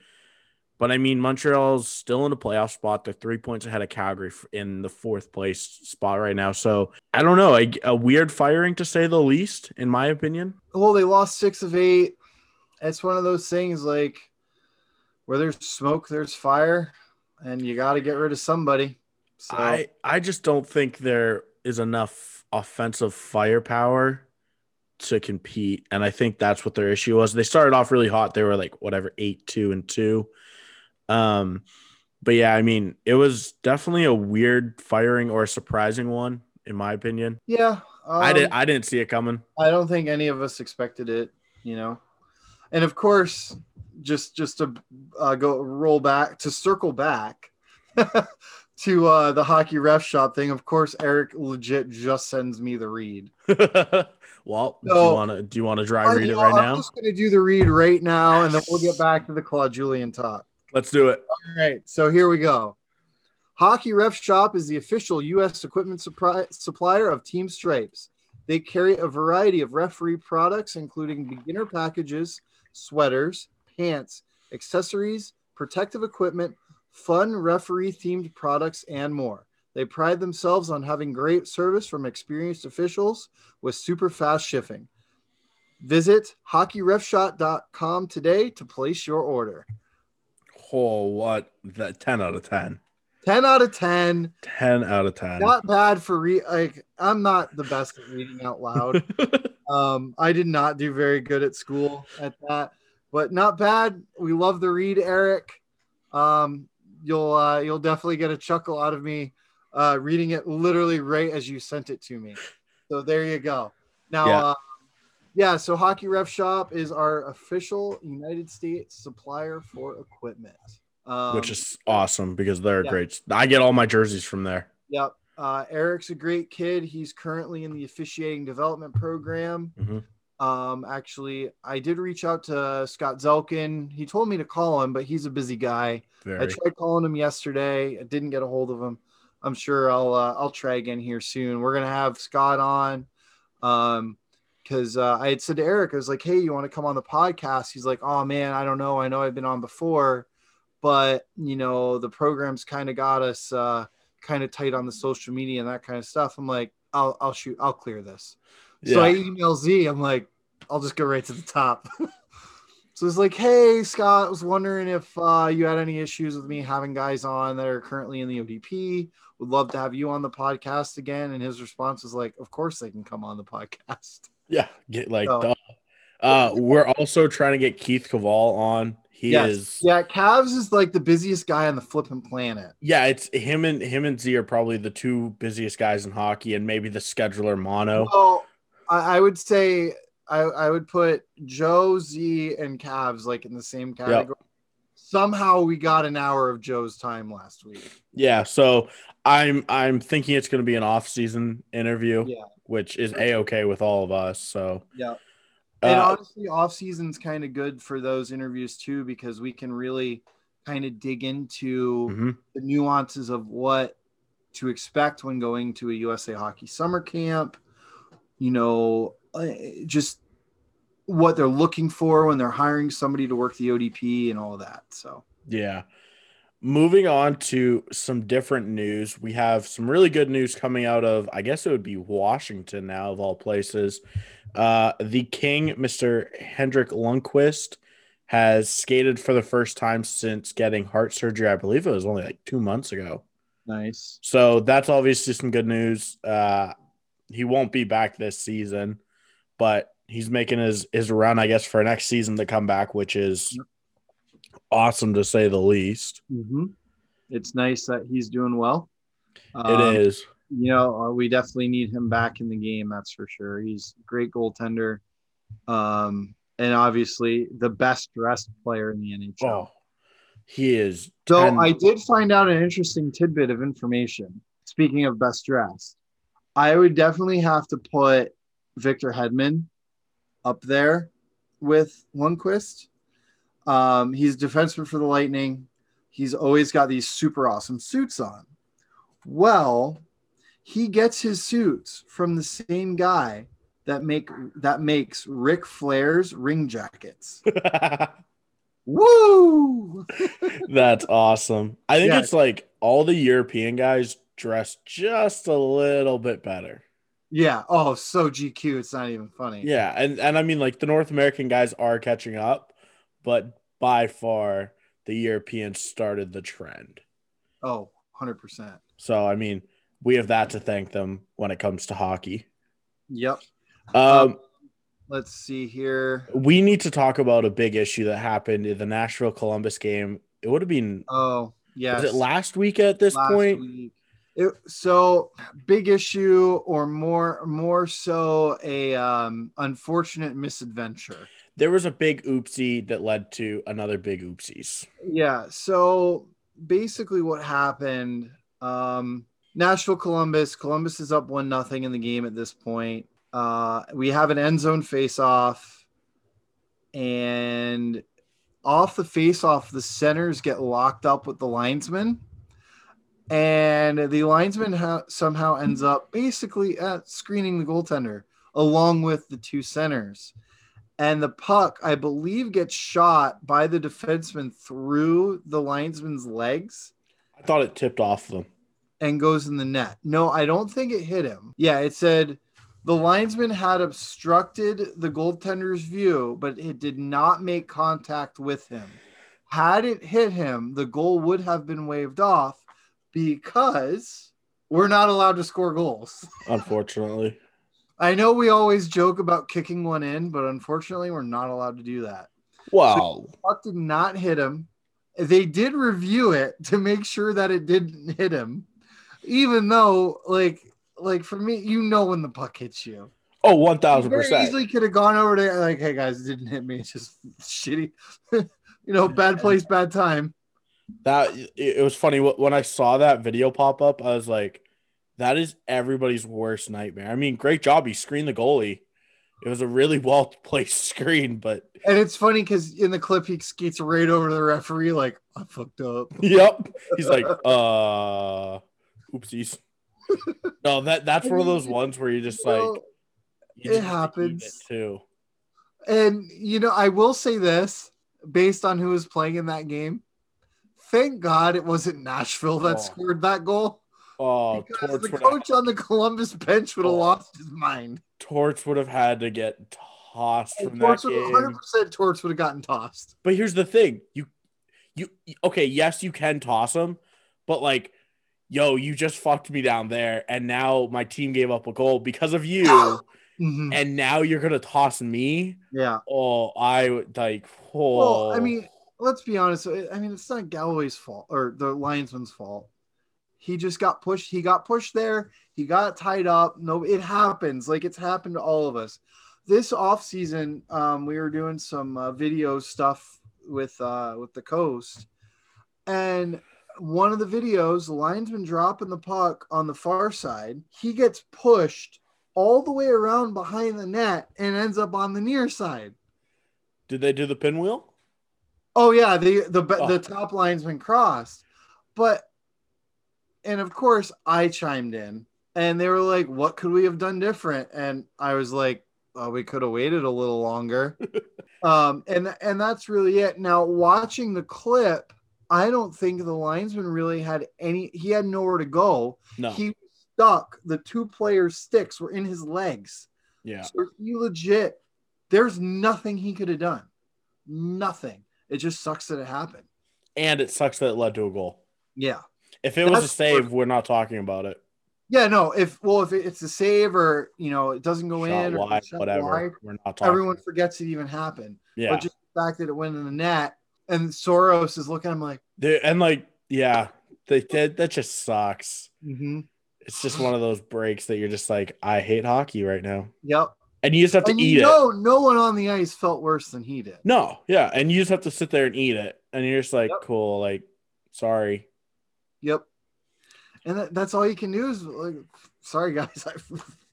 But I mean, Montreal's still in a playoff spot. They're three points ahead of Calgary in the fourth place spot right now. So I don't know. A, a weird firing to say the least, in my opinion. Well, they lost six of eight. It's one of those things like where there's smoke, there's fire, and you got to get rid of somebody. So I I just don't think there is enough offensive firepower to compete, and I think that's what their issue was. They started off really hot. They were like whatever eight two and two. Um, but yeah, I mean, it was definitely a weird firing or a surprising one, in my opinion. yeah, um, I did I didn't see it coming. I don't think any of us expected it, you know. And of course, just just to uh, go roll back to circle back to uh, the hockey ref shop thing. Of course, Eric legit just sends me the read. well, do you want to do you want to dry read it right I'm now? just gonna do the read right now, and then we'll get back to the Claude Julien talk. Let's do it. All right, so here we go. Hockey Ref Shop is the official U.S. equipment supplier of Team Stripes. They carry a variety of referee products, including beginner packages, sweaters, pants, accessories, protective equipment, fun referee themed products, and more. They pride themselves on having great service from experienced officials with super fast shipping. Visit hockeyrefshop.com today to place your order. Oh, what? That 10 out of 10. 10 out of 10. 10 out of 10. Not bad for re like I'm not the best at reading out loud. um I did not do very good at school at that, but not bad. We love the read, Eric. Um you'll uh you'll definitely get a chuckle out of me uh reading it literally right as you sent it to me. So there you go. Now Yeah. uh yeah, so Hockey Ref Shop is our official United States supplier for equipment. Um, which is awesome because they're yeah. great. I get all my jerseys from there. Yep. Uh, Eric's a great kid. He's currently in the officiating development program. Mhm. Um, actually, I did reach out to Scott Zelkin. He told me to call him, but he's a busy guy. I tried calling him yesterday. I didn't get a hold of him. I'm sure I'll uh, I'll try again here soon. We're gonna have Scott on, um, because uh, I had said to Eric, I was like, "Hey, you want to come on the podcast?" He's like, "Oh man, I don't know. I know I've been on before, but you know the program's kind of got us uh, kind of tight on the social media and that kind of stuff." I'm like, "I'll I'll shoot. I'll clear this." So I Yeah. email Z. I'm like, I'll just go right to the top. so it's like, hey, Scott, I was wondering if uh, you had any issues with me having guys on that are currently in the ODP. Would love to have you on the podcast again. And his response was like, of course they can come on the podcast. Yeah. Get like So- uh we're also trying to get Keith Caval on. He yes. is Yeah, Cavs is like the busiest guy on the flipping planet. yeah, it's him and him and Z are probably the two busiest guys in hockey and maybe the scheduler mono. So I, I would say I, I would put Joe, Z, and Cavs like in the same category. Somehow we got an hour of Joe's time last week. Yeah, so I'm I'm thinking it's gonna be an off season interview, Yeah. Which is a okay with all of us. So Yeah. And uh, honestly, off season's kind of good for those interviews too, because we can really kind of dig into mhm. the nuances of what to expect when going to a USA Hockey summer camp. You know, uh, just what they're looking for when they're hiring somebody to work the ODP and all of that. So Yeah. Moving on to some different news, we have some really good news coming out of, I guess it would be Washington now, of all places. Uh, the King, Mr. Henrik Lundqvist, has skated for the first time since getting heart surgery. I believe it was only like two months ago. nice. So that's obviously some good news. Uh, he won't be back this season, but he's making his his run, I guess, for next season to come back, which is awesome to say the least. Mm-hmm. It's nice that he's doing well. it is. you know, uh, we definitely need him back in the game. That's for sure. He's a great goaltender, um, and obviously the best dressed player in the NHL. Oh, he is. So 10 I did find out an interesting tidbit of information. Speaking of best dressed, I would definitely have to put Victor Hedman up there with Lundqvist. Um, he's defenseman for the Lightning. He's always got these super awesome suits on. Well, he gets his suits from the same guy that make that makes Ric Flair's ring jackets. Woo! That's awesome. I think Yeah. it's like all the European guys dress just a little bit better. Yeah. Oh, so GQ. It's not even funny. Yeah, and and I mean like the North American guys are catching up, but by far the Europeans started the trend. Oh, 100%. So I mean, we have that to thank them when it comes to hockey. Yep. Um, Let's see here. we need to talk about a big issue that happened in the Nashville Columbus game. It would have been Oh, yeah. was it last week at this Last point? week. It, so big issue or more more so a um unfortunate misadventure. There was a big oopsie that led to another big oopsies. Yeah. So basically, what happened? Um, Nashville, Columbus. Columbus is up one nothing in the game at this point. Uh, we have an end zone face off, and off the face off, the centers get locked up with the linesman, and the linesman ha- somehow ends up basically at screening the goaltender along with the two centers and the puck, I believe, gets shot by the defenseman through the linesman's legs I thought it tipped off them. and goes in the net. No, I don't think it hit him. Yeah, it said the linesman had obstructed the goaltender's view, but it did not make contact with him. Had it hit him, the goal would have been waved off because we're not allowed to score goals. Unfortunately, I know we always joke about kicking one in, but unfortunately, we're not allowed to do that. wow. puck did not hit him. They did review it to make sure that it didn't hit him, even though, like, like for me, you know when the puck hits you. Oh, one thousand percent. easily could have gone over there like, "Hey guys, it didn't hit me. It's just shitty, you know, bad place, bad time." That it was funny when I saw that video pop up. I was like, "That is everybody's worst nightmare." I mean, great job. He screened the goalie. It was a really well placed screen, but And it's funny because in the clip he skates right over to the referee, like, "I fucked up." yep. He's like, "Uh, oopsies." No, that that's one of those ones where you just like Well, you it just eat happens. it too. And you know, I will say this based on who was playing in that game. Thank God it wasn't Nashville that Oh. scored that goal. Oh, because the would, have, coach on the Columbus bench would have Oh. lost his mind. Torch would have had to get tossed And from Torch that would game. 100% Torch would have gotten tossed. But here's the thing: you, you, okay, yes, you can toss him, but like, yo, you just fucked me down there, and now my team gave up a goal because of you, Mhm. and now you're gonna toss me. Yeah. Oh, I would like. Oh, Well, I mean, let's be honest. I mean, it's not Galloway's fault or the linesman's fault. He just got pushed. He got pushed there. He got tied up. No, it happens. Like it's happened to all of us. This off season, um, we were doing some uh, video stuff with uh, with the coast, and one of the videos, the linesman dropping the puck on the far side, he gets pushed all the way around behind the net and ends up on the near side. did they do the pinwheel? Oh yeah, the the Oh. the top line's crossed, but and of course I chimed in, and they were like, "What could we have done different?" And I was like, oh, "We could have waited a little longer." um, and and that's really it. Now watching the clip, I don't think the linesman really had any. He had nowhere to go. No. He stuck. The two players' sticks were in his legs. yeah. So he legit, there's nothing he could have done. Nothing. It just sucks that it happened. And it sucks that it led to a goal. Yeah. If it was a save, we're not talking about it. Yeah, no, if well, if it's a save or you know it doesn't go Shot in or wide, shot whatever. wide, We're not talking. everyone forgets it even happened. yeah. But just the fact that it went in the net and Saros is looking at him like, and like, yeah, they, that that just sucks. mm-hmm. It's just one of those breaks that you're just like, I hate hockey right now. Yep. And you just have to And eat you it. No, no one on the ice felt worse than he did. No, yeah. And you just have to sit there and eat it. And you're just like, Yep. cool, like, sorry. Yep. And that, that's all you can do is like, sorry guys, I,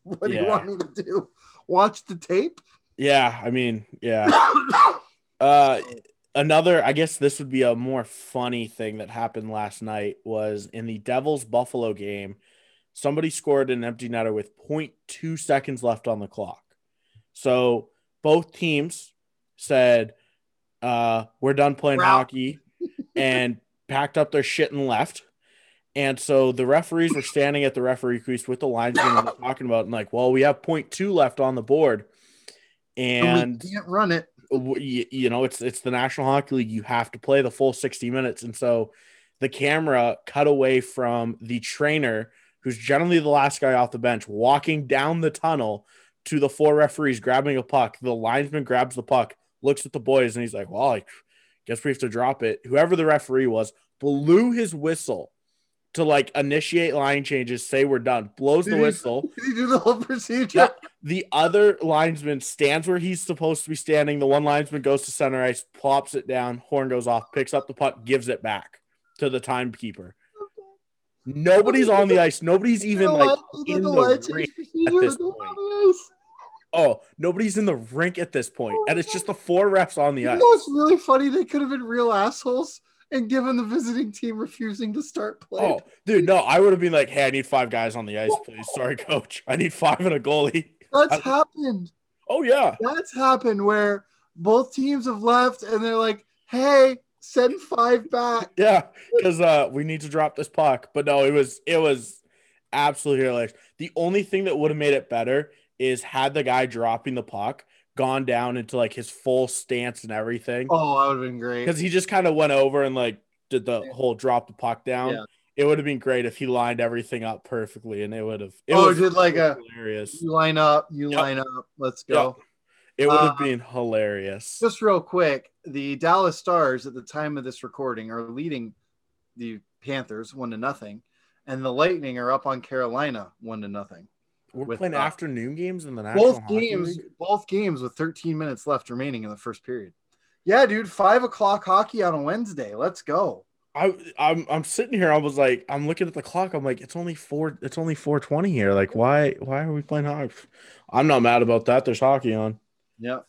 what do you want me to do? Watch the tape? Yeah, I mean, yeah. Uh another I guess this would be a more funny thing that happened last night was in the Devils Buffalo game, somebody scored an empty netter with 0.2 seconds left on the clock. So both teams said uh we're done playing hockey and packed up their shit and left. And so the referees were standing at the referee crease with the linesmen and talking about and like, well, we have 0.2 left on the board. and we can't run it. you, you know it's it's the National Hockey League. You have to play the full 60 minutes, and so the camera cut away from the trainer, who's generally the last guy off the bench, walking down the tunnel to the four referees grabbing a puck. The linesman grabs the puck, looks at the boys, and he's like, "Well, I guess we have to drop it." Whoever the referee was blew his whistle to like initiate line changes, say we're done, blows the Did he- whistle. Did he do the whole procedure? Yeah. The other linesman stands where he's supposed to be standing. The one linesman goes to center ice, plops it down, horn goes off, picks up the puck, gives it back to the timekeeper. Nobody's on the ice. Nobody's even like what? He did in the the rink procedure this point. the oh, nobody's in the rink at this point, and it's oh just the four refs on the You ice. know what's really funny? They could have been real assholes and given the visiting team refusing to start playing. Oh, dude, no, I would have been like, "Hey, I need five guys on the ice, please. Sorry, coach, I need five and a goalie." That's I- happened. Oh yeah, That's happened where both teams have left and they're like, hey, send five back. Yeah, because uh, we need to drop this puck. But no, it was it was absolutely hilarious. The only thing that would have made it better is had the guy dropping the puck gone down into like his full stance and everything. Oh, that would have been great. Because he just kind of went over and like did the whole drop the puck down. Yeah. It would have been great if he lined everything up perfectly, and it would have. It Oh, was did like a- hilarious. You line up, you Yep. line up. Let's go. It would have Uh, been hilarious. Just real quick, the Dallas Stars at the time of this recording are leading the Panthers one to nothing, and the Lightning are up on Carolina one to nothing. We're with, playing uh, afternoon games in the National both Hockey games, League? both games with 13 minutes left remaining in the first period. Yeah, dude, five o'clock hockey on a Wednesday. Let's go. I I'm I'm sitting here. I was like, I'm looking at the clock. I'm like, it's only four. It's only four twenty here. Like, why why are we playing hockey? I'm not mad about that. There's hockey on. Yeah.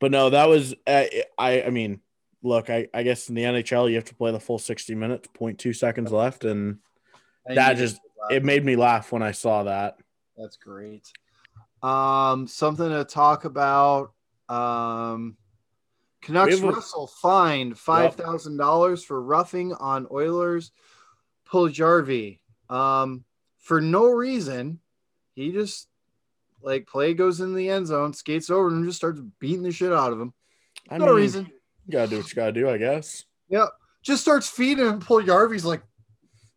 But no, that was uh, I. I mean, look, I I guess in the NHL you have to play the full sixty minutes. 0.2 seconds left, and That just- it made me laugh when I saw that. That's great. Um, something to talk about. Um, Canucks a- Russell fined five thousand dollars for roughing on Oilers Puljarvi. Um, for no reason, he just like play goes in the end zone, skates over and just starts beating the shit out of him. I no mean, reason. You gotta do what you gotta do, I guess. Yep. Just starts feeding him. Puljarvi's like,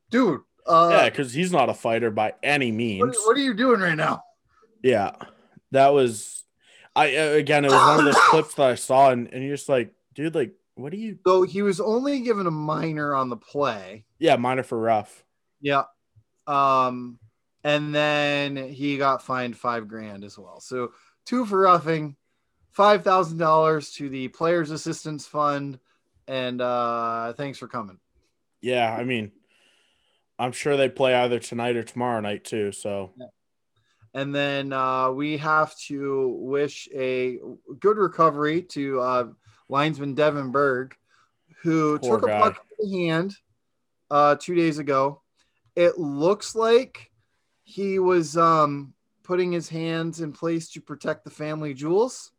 dude, uh, yeah, because he's not a fighter by any means. what, what are you doing right now? Yeah, that was. I uh, again, it was one of those clips that I saw, and, and you're just like, dude, like, what do you? So he was only given a minor on the play. Yeah, minor for rough. Yeah. Um, and then he got fined five grand as well. So two for roughing, five thousand dollars to the Players Assistance Fund, and uh, thanks for coming. Yeah, I mean, I'm sure they play either tonight or tomorrow night too. So And then uh, we have to wish a good recovery to uh, linesman Devin Berg, who Poor took a puck in the hand uh, two days ago. It looks like he was um, putting his hands in place to protect the family jewels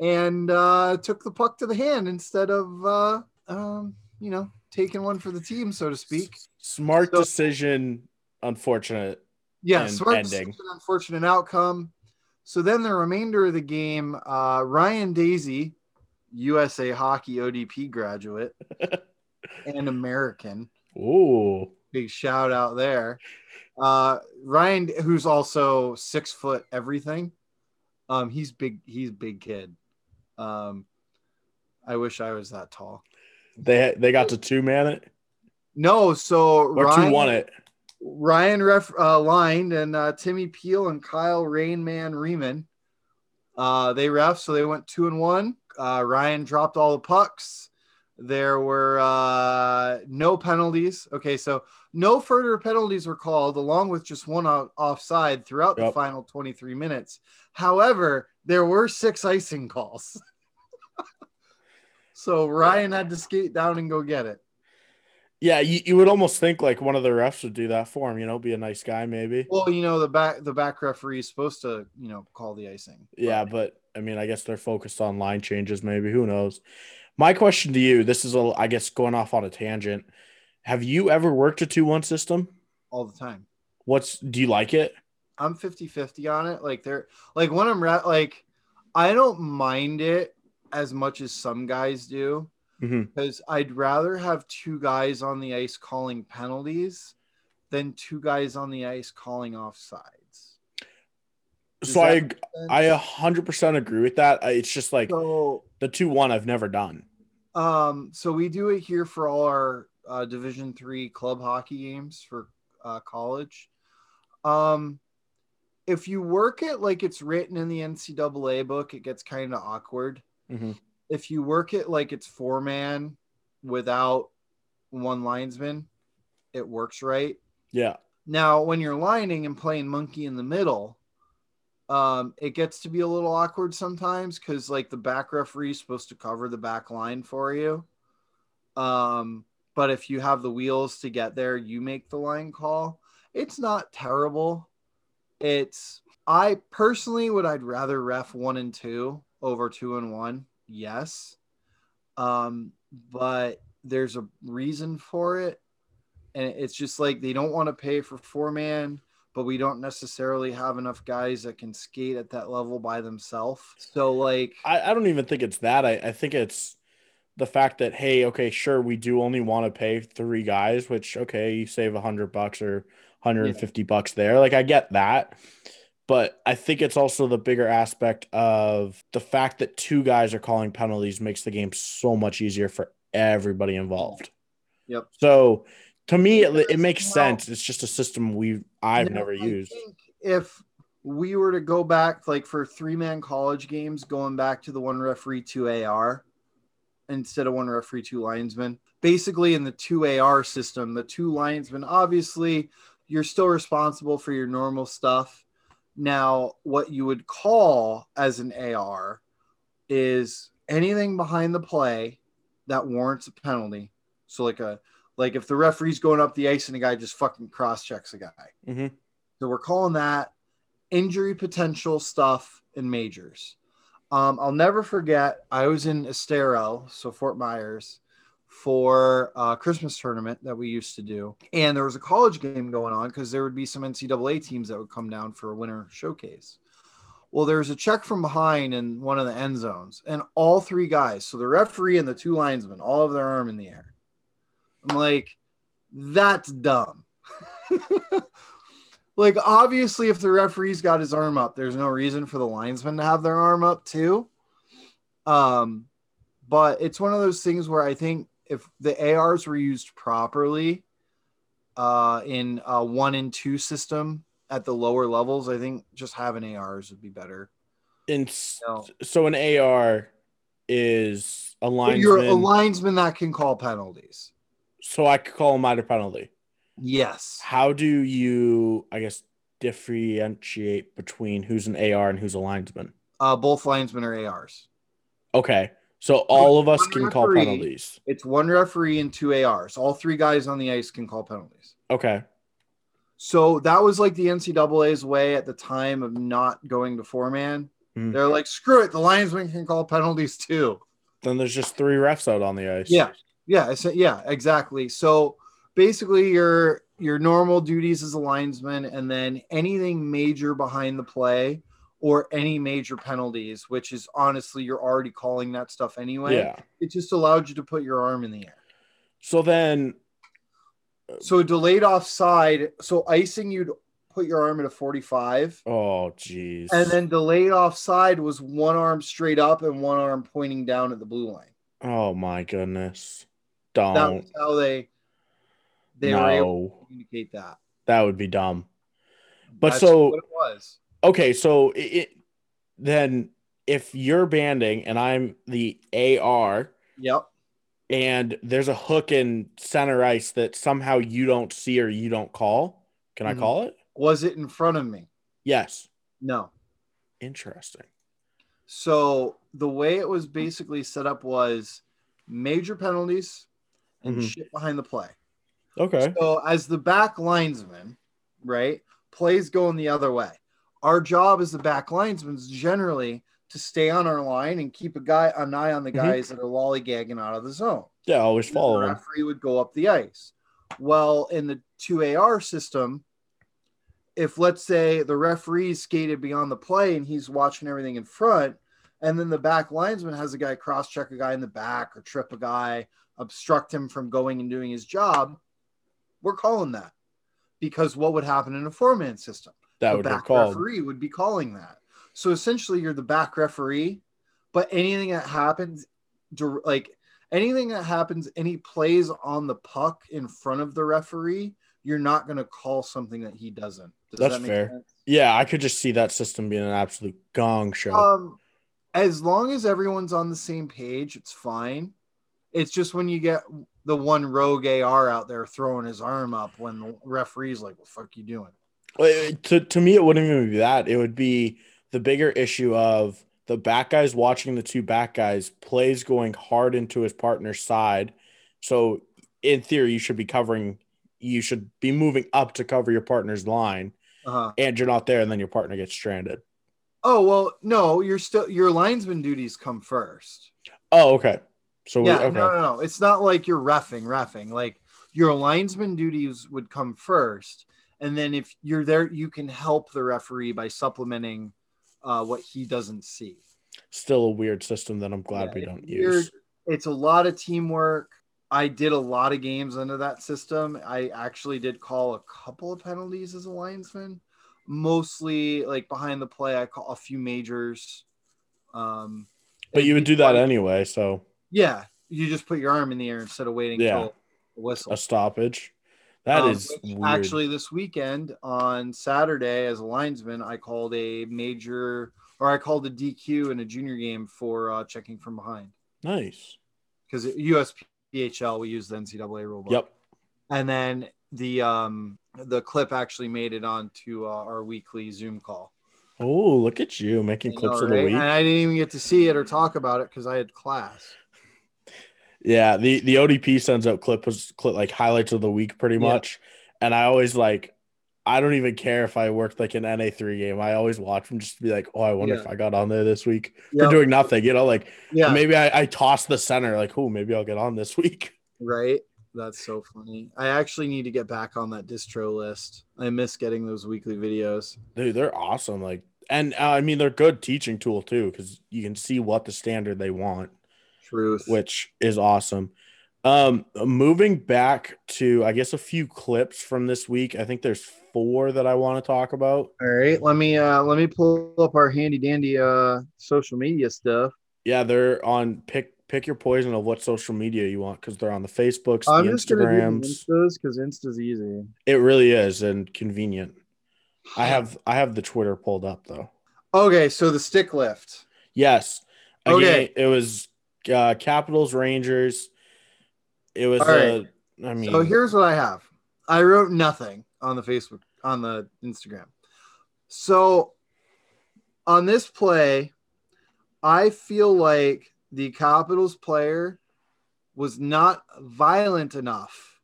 and uh, took the puck to the hand instead of, uh, um, you know, taking one for the team, so to speak. smart So- decision. Unfortunate. Yeah, smart ending. decision, unfortunate outcome. So then the remainder of the game, uh, Ryan Daisy, USA Hockey ODP graduate and American. Ooh, Big shout out there. Uh, Ryan, who's also six foot everything. Um, he's big. He's big kid. Um, I wish I was that tall. They they got to two man it No, so or Ryan, two won it. Ryan ref uh, lined and uh, Timmy Peel and Kyle Rainman Rehman. Uh, they ref, so they went two and one. Uh, Ryan dropped all the pucks. There were uh, no penalties. Okay, so no further penalties were called, along with just one off- offside throughout the final 23 minutes. However, there were six icing calls. so Ryan had to skate down and go get it. Yeah, you, you would almost think like one of the refs would do that for him, you know, be a nice guy maybe. Well, you know, the back the back referee is supposed to, you know, call the icing. Yeah, but I mean, I guess they're focused on line changes, maybe. Who knows? My question to you this is, a, I guess, going off on a tangent. Have you ever worked a 2 1 system? all the time. What's do you like it? I'm 50 50 on it. Like, they're like when I'm ra- like, I don't mind it as much as some guys do because I'd rather have two guys on the ice calling penalties than two guys on the ice calling offsides. Does So I, make sense? I 100% agree with that. It's just like so the 2 1 I've never done. Um, so we do it here for all our uh, Division three club hockey games for uh, college. Um, if you work it like it's written in the NCAA book, it gets kind of awkward. Mhm. If you work it like it's four man without one linesman, it works right. Yeah. Now, when you're lining and playing monkey in the middle, um, it gets to be a little awkward sometimes because like the back referee is supposed to cover the back line for you. Um, but if you have the wheels to get there, you make the line call. It's not terrible. It's I personally would I'd rather ref one and two over two and one. Yes. Um, but there's a reason for it and it's just like they don't want to pay for four man but we don't necessarily have enough guys that can skate at that level by themselves so like I, I don't even think it's that. I, I think it's the fact that, hey, okay, sure, we do only want to pay three guys, which, okay, you save a hundred bucks or 150 bucks there. Like, I get that. But I think it's also the bigger aspect of the fact that two guys are calling penalties makes the game so much easier for everybody involved. Yep. So to me, it, it makes well, sense. It's just a system we I've Now, never I used. think if we were to go back like for three man college games going back to the one referee two ar instead of one referee two linesmen basically in the two ar system the two linesmen obviously you're still responsible for your normal stuff now what you would call as an ar is anything behind the play that warrants a penalty so like a like if the referee's going up the ice and a guy just fucking cross checks a guy Mhm. so we're calling that injury potential stuff in majors. Um, I'll never forget. I was in Estero, so Fort Myers, for a Christmas tournament that we used to do, and there was a college game going on because there would be some NCAA teams that would come down for a winter showcase. Well, there was a check from behind in one of the end zones, and all three guys, so the referee and the two linesmen, all have their arm in the air. I'm like, that's dumb. like obviously if the referee's got his arm up there's no reason for the linesman to have their arm up too um but it's one of those things where i think if the ars were used properly uh in a one and two system at the lower levels i think just having ars would be better And s- No. so an AR is a linesman. you're a linesman that can call penalties so I could call a minor penalty. yes How do you, I guess, differentiate between who's an AR and who's a linesman? uh both linesmen are ars Okay. So all of us can call penalties. it's one referee and two ars all three guys on the ice can call penalties Okay. So that was like the NCAA's way at the time of not going to four man. Mhm. They're like, screw it, the linesman can call penalties too. Then there's just three refs out on the ice. Yeah, yeah, yeah, exactly. So basically, your your normal duties as a linesman, and then anything major behind the play or any major penalties, which is honestly you're already calling that stuff anyway. Yeah. It just allowed you to put your arm in the air. So then, So delayed offside. So icing, you'd put your arm at a 45. oh, geez. And then delayed offside was one arm straight up and one arm pointing down at the blue line. oh, my goodness. That Don't. was how they they were able to communicate that. That would be dumb. But That's so what it was. Okay, so it, it then if you're banding and I'm the AR Yep. and there's a hook in center ice that somehow you don't see or you don't call, can I Mhm. call it? Was it in front of me? Yes. No. Interesting. So the way it was basically set up was major penalties and Mhm. shit behind the play. Okay. So as the back linesman, right, plays going the other way. Our job as the back linesmen is generally to stay on our line and keep a guy an eye on the Mhm. guys that are lollygagging out of the zone. Yeah, always the follow him. referee would go up the ice. Well, in the 2AR system, if let's say the referee skated beyond the play and he's watching everything in front, and then the back linesman has a guy cross check a guy in the back or trip a guy, obstruct him from going and doing his job, we're calling that. Because what would happen in a four man system? That the would back referee would be calling that. So essentially, you're the back referee, but anything that happens, like anything that happens, any plays on the puck in front of the referee, you're not going to call something that he doesn't. Does That's that make fair. sense? Yeah, I could just see that system being an absolute gong show. Um, as long as everyone's on the same page, it's fine. It's just when you get the one rogue AR out there throwing his arm up when the referee's like, "What the fuck you doing?" To to me, it wouldn't even be that. It would be the bigger issue of the back guys watching the two back guys plays going hard into his partner's side. So in theory, you should be covering. You should be moving up to cover your partner's line, Uh-huh. and you're not there, and then your partner gets stranded. Oh well, no, you're still your linesman duties come first. Oh, okay. So we, Yeah, okay, no, no, no. It's not like you're refing, refing. Like your linesman duties would come first, and then if you're there, you can help the referee by supplementing uh, what he doesn't see. still a weird system that I'm glad Yeah, we don't use. It's a lot of teamwork. I did a lot of games under that system. I actually did call a couple of penalties as a linesman, mostly like behind the play. I call a few majors. Um, But you would do that anyway, so Yeah, you just put your arm in the air instead of waiting Yeah. till the whistle. a stoppage. That Um, is actually this weekend on Saturday as a linesman, I called a major or I called a DQ in a junior game for uh, checking from behind nice. because USPHL we use the NCAA rule book. Yep. And then the um the clip actually made it onto uh, our weekly Zoom call. Oh, look at you making I know, clips of the week. And I didn't even get to see it or talk about it because I had class. Yeah, the the ODP sends out clip clip like highlights of the week pretty Yeah. much, and I always like. I don't even care if I worked like an NA three game. I always watch them just to be like, oh, I wonder Yeah. if I got on there this week Yeah, for doing nothing. You know, like yeah, maybe I, I toss the center, like, oh, maybe I'll get on this week. right. That's so funny. I actually need to get back on that distro list. I miss getting those weekly videos. Dude, they're awesome. Like, and uh, I mean, they're good teaching tool too because you can see what the standard they want. Truth. which is awesome. Um, moving back to I guess a few clips from this week. I think there's four that I want to talk about. All right, let me uh let me pull up our handy dandy uh social media stuff. Yeah, they're on pick pick your poison of what social media you want because they're on the Facebooks, I'm the just gonna do the Instagrams. Instas because Insta's easy. It really is and convenient. I have I have the Twitter pulled up though. Okay, so the stick lift. Yes. Again, Okay. it was uh, Capitals Rangers. It was right. uh, I mean So here's what I have. I wrote nothing on the Facebook on the Instagram. So on this play, I feel like the Capitals player was not violent enough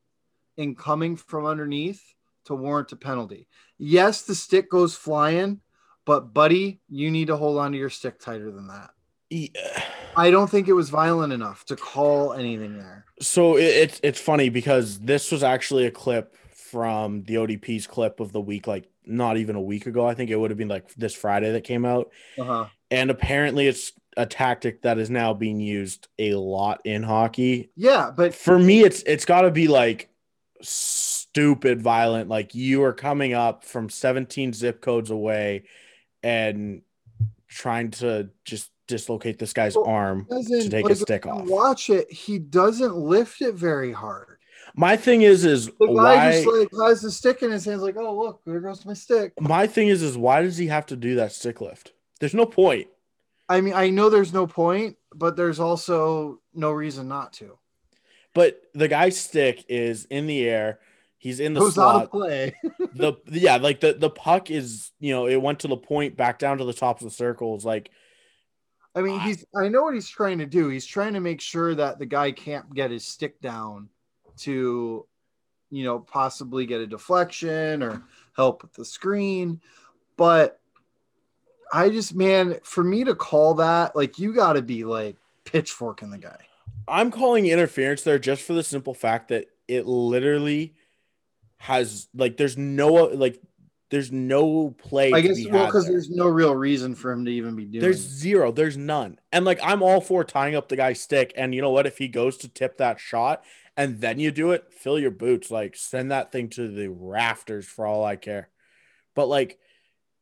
in coming from underneath to warrant a penalty. Yes, the stick goes flying, but buddy, you need to hold on to your stick tighter than that. I don't think it was violent enough to call anything there. So it, it's it's funny because this was actually a clip from the ODP's clip of the week, like not even a week ago. I think it would have been like this Friday that came out, Uh-huh. and apparently it's a tactic that is now being used a lot in hockey. Yeah, but For me, it's it's got to be like stupid violent. Like you are coming up from 17 zip codes away and trying to just dislocate this guy's Well, arm to take like, his stick off. Watch it. He doesn't lift it very hard. My thing is, is The guy why? just like has the stick in his hands, like, oh look, there goes my stick. my thing is, is why does he have to do that stick lift? There's no point. I mean, I know there's no point, but there's also no reason not to. But the guy's stick is in the air. He's in the Goes out of play. the yeah, like the the puck is you know it went to the point back down to the top of the circles. Like I mean, he's I know what he's trying to do. He's trying to make sure that the guy can't get his stick down to, you know, possibly get a deflection or help with the screen. But I just, man, for me to call that, like, you got to be like pitchforking the guy. I'm calling interference there just for the simple fact that it literally has like there's no like there's no play. I guess, be well, because there. there's no real reason for him to even be doing There's zero. There's none. And like I'm all for tying up the guy's stick. And you know what? If he goes to tip that shot and then you do it, fill your boots. Like send that thing to the rafters for all I care. But like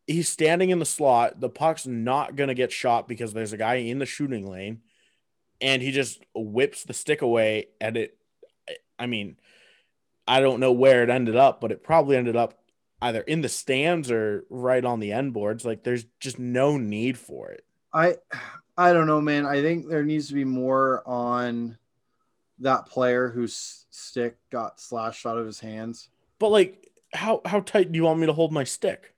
he's standing in the slot. The puck's not gonna get shot because there's a guy in the shooting lane, and he just whips the stick away. And it, I mean, I don't know where it ended up, but it probably ended up either in the stands or right on the end boards. Like there's just no need for it. I I don't know, man. I think there needs to be more on that player whose stick got slashed out of his hands. But like, how how tight do you want me to hold my stick?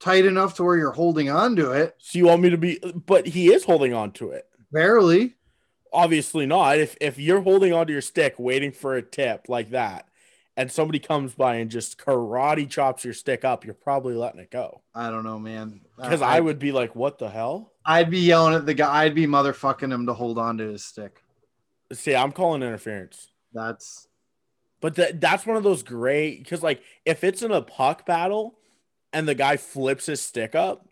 Tight enough to where you're holding on to it. So you want me to be? But he is holding on to it. Barely. Obviously not. If if you're holding onto your stick, waiting for a tip like that, and somebody comes by and just karate chops your stick up, you're probably letting it go. I don't know, man. Because I would be like, "What the hell?" I'd be yelling at the guy. I'd be motherfucking him to hold on to his stick. See, I'm calling interference. That's But that that's one of those great because like if it's in a puck battle and the guy flips his stick up,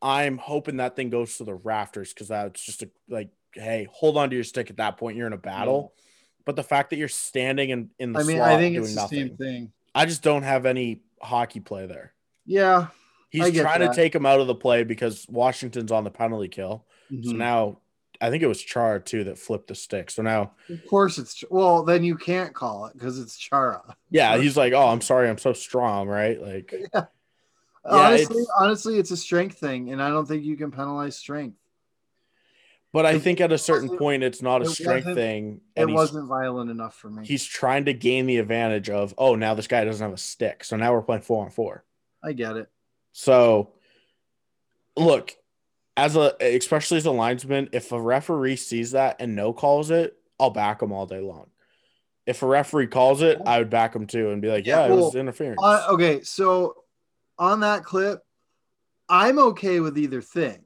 I'm hoping that thing goes to the rafters because that's just a like, hey, hold on to your stick at that point. You're in a battle. But the fact that you're standing in, in the I mean, slot I think doing it's the nothing, same thing. I just don't have any hockey play there. Yeah. He's trying that. to take him out of the play because Washington's on the penalty kill. So Mhm. now I think it was Chara too that flipped the stick. So now, Of course it's well, then you can't call it because it's Chara. yeah, he's like, oh, I'm sorry, I'm so strong, right? Like, honestly, it's- honestly, it's a strength thing, and I don't think you can penalize strength. But I think at a certain point, it's not a it strength thing, It wasn't violent enough for me. he's trying to gain the advantage of, oh, now this guy doesn't have a stick, so now we're playing four on four. I get it. So, look, as a especially as a linesman, if a referee sees that and no calls it, I'll back him all day long. If a referee calls it, I would back him too and be like, Yeah, yeah, it was interference. Uh, okay, so on that clip, I'm okay with either thing.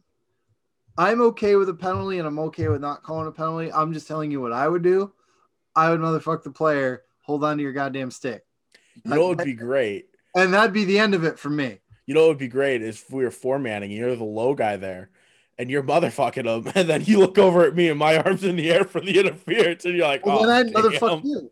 I'm okay with a penalty, and I'm okay with not calling a penalty. I'm just telling you what I would do. I would motherfuck the player. Hold on to your goddamn stick, you know it'd be great? and that'd be the end of it for me. You know what would be great is if we were four manning and you're the low guy there and you're motherfucking him, and then you look over at me and my arms in the air for the interference, and you're like, Well, oh, then I'd motherfuck you.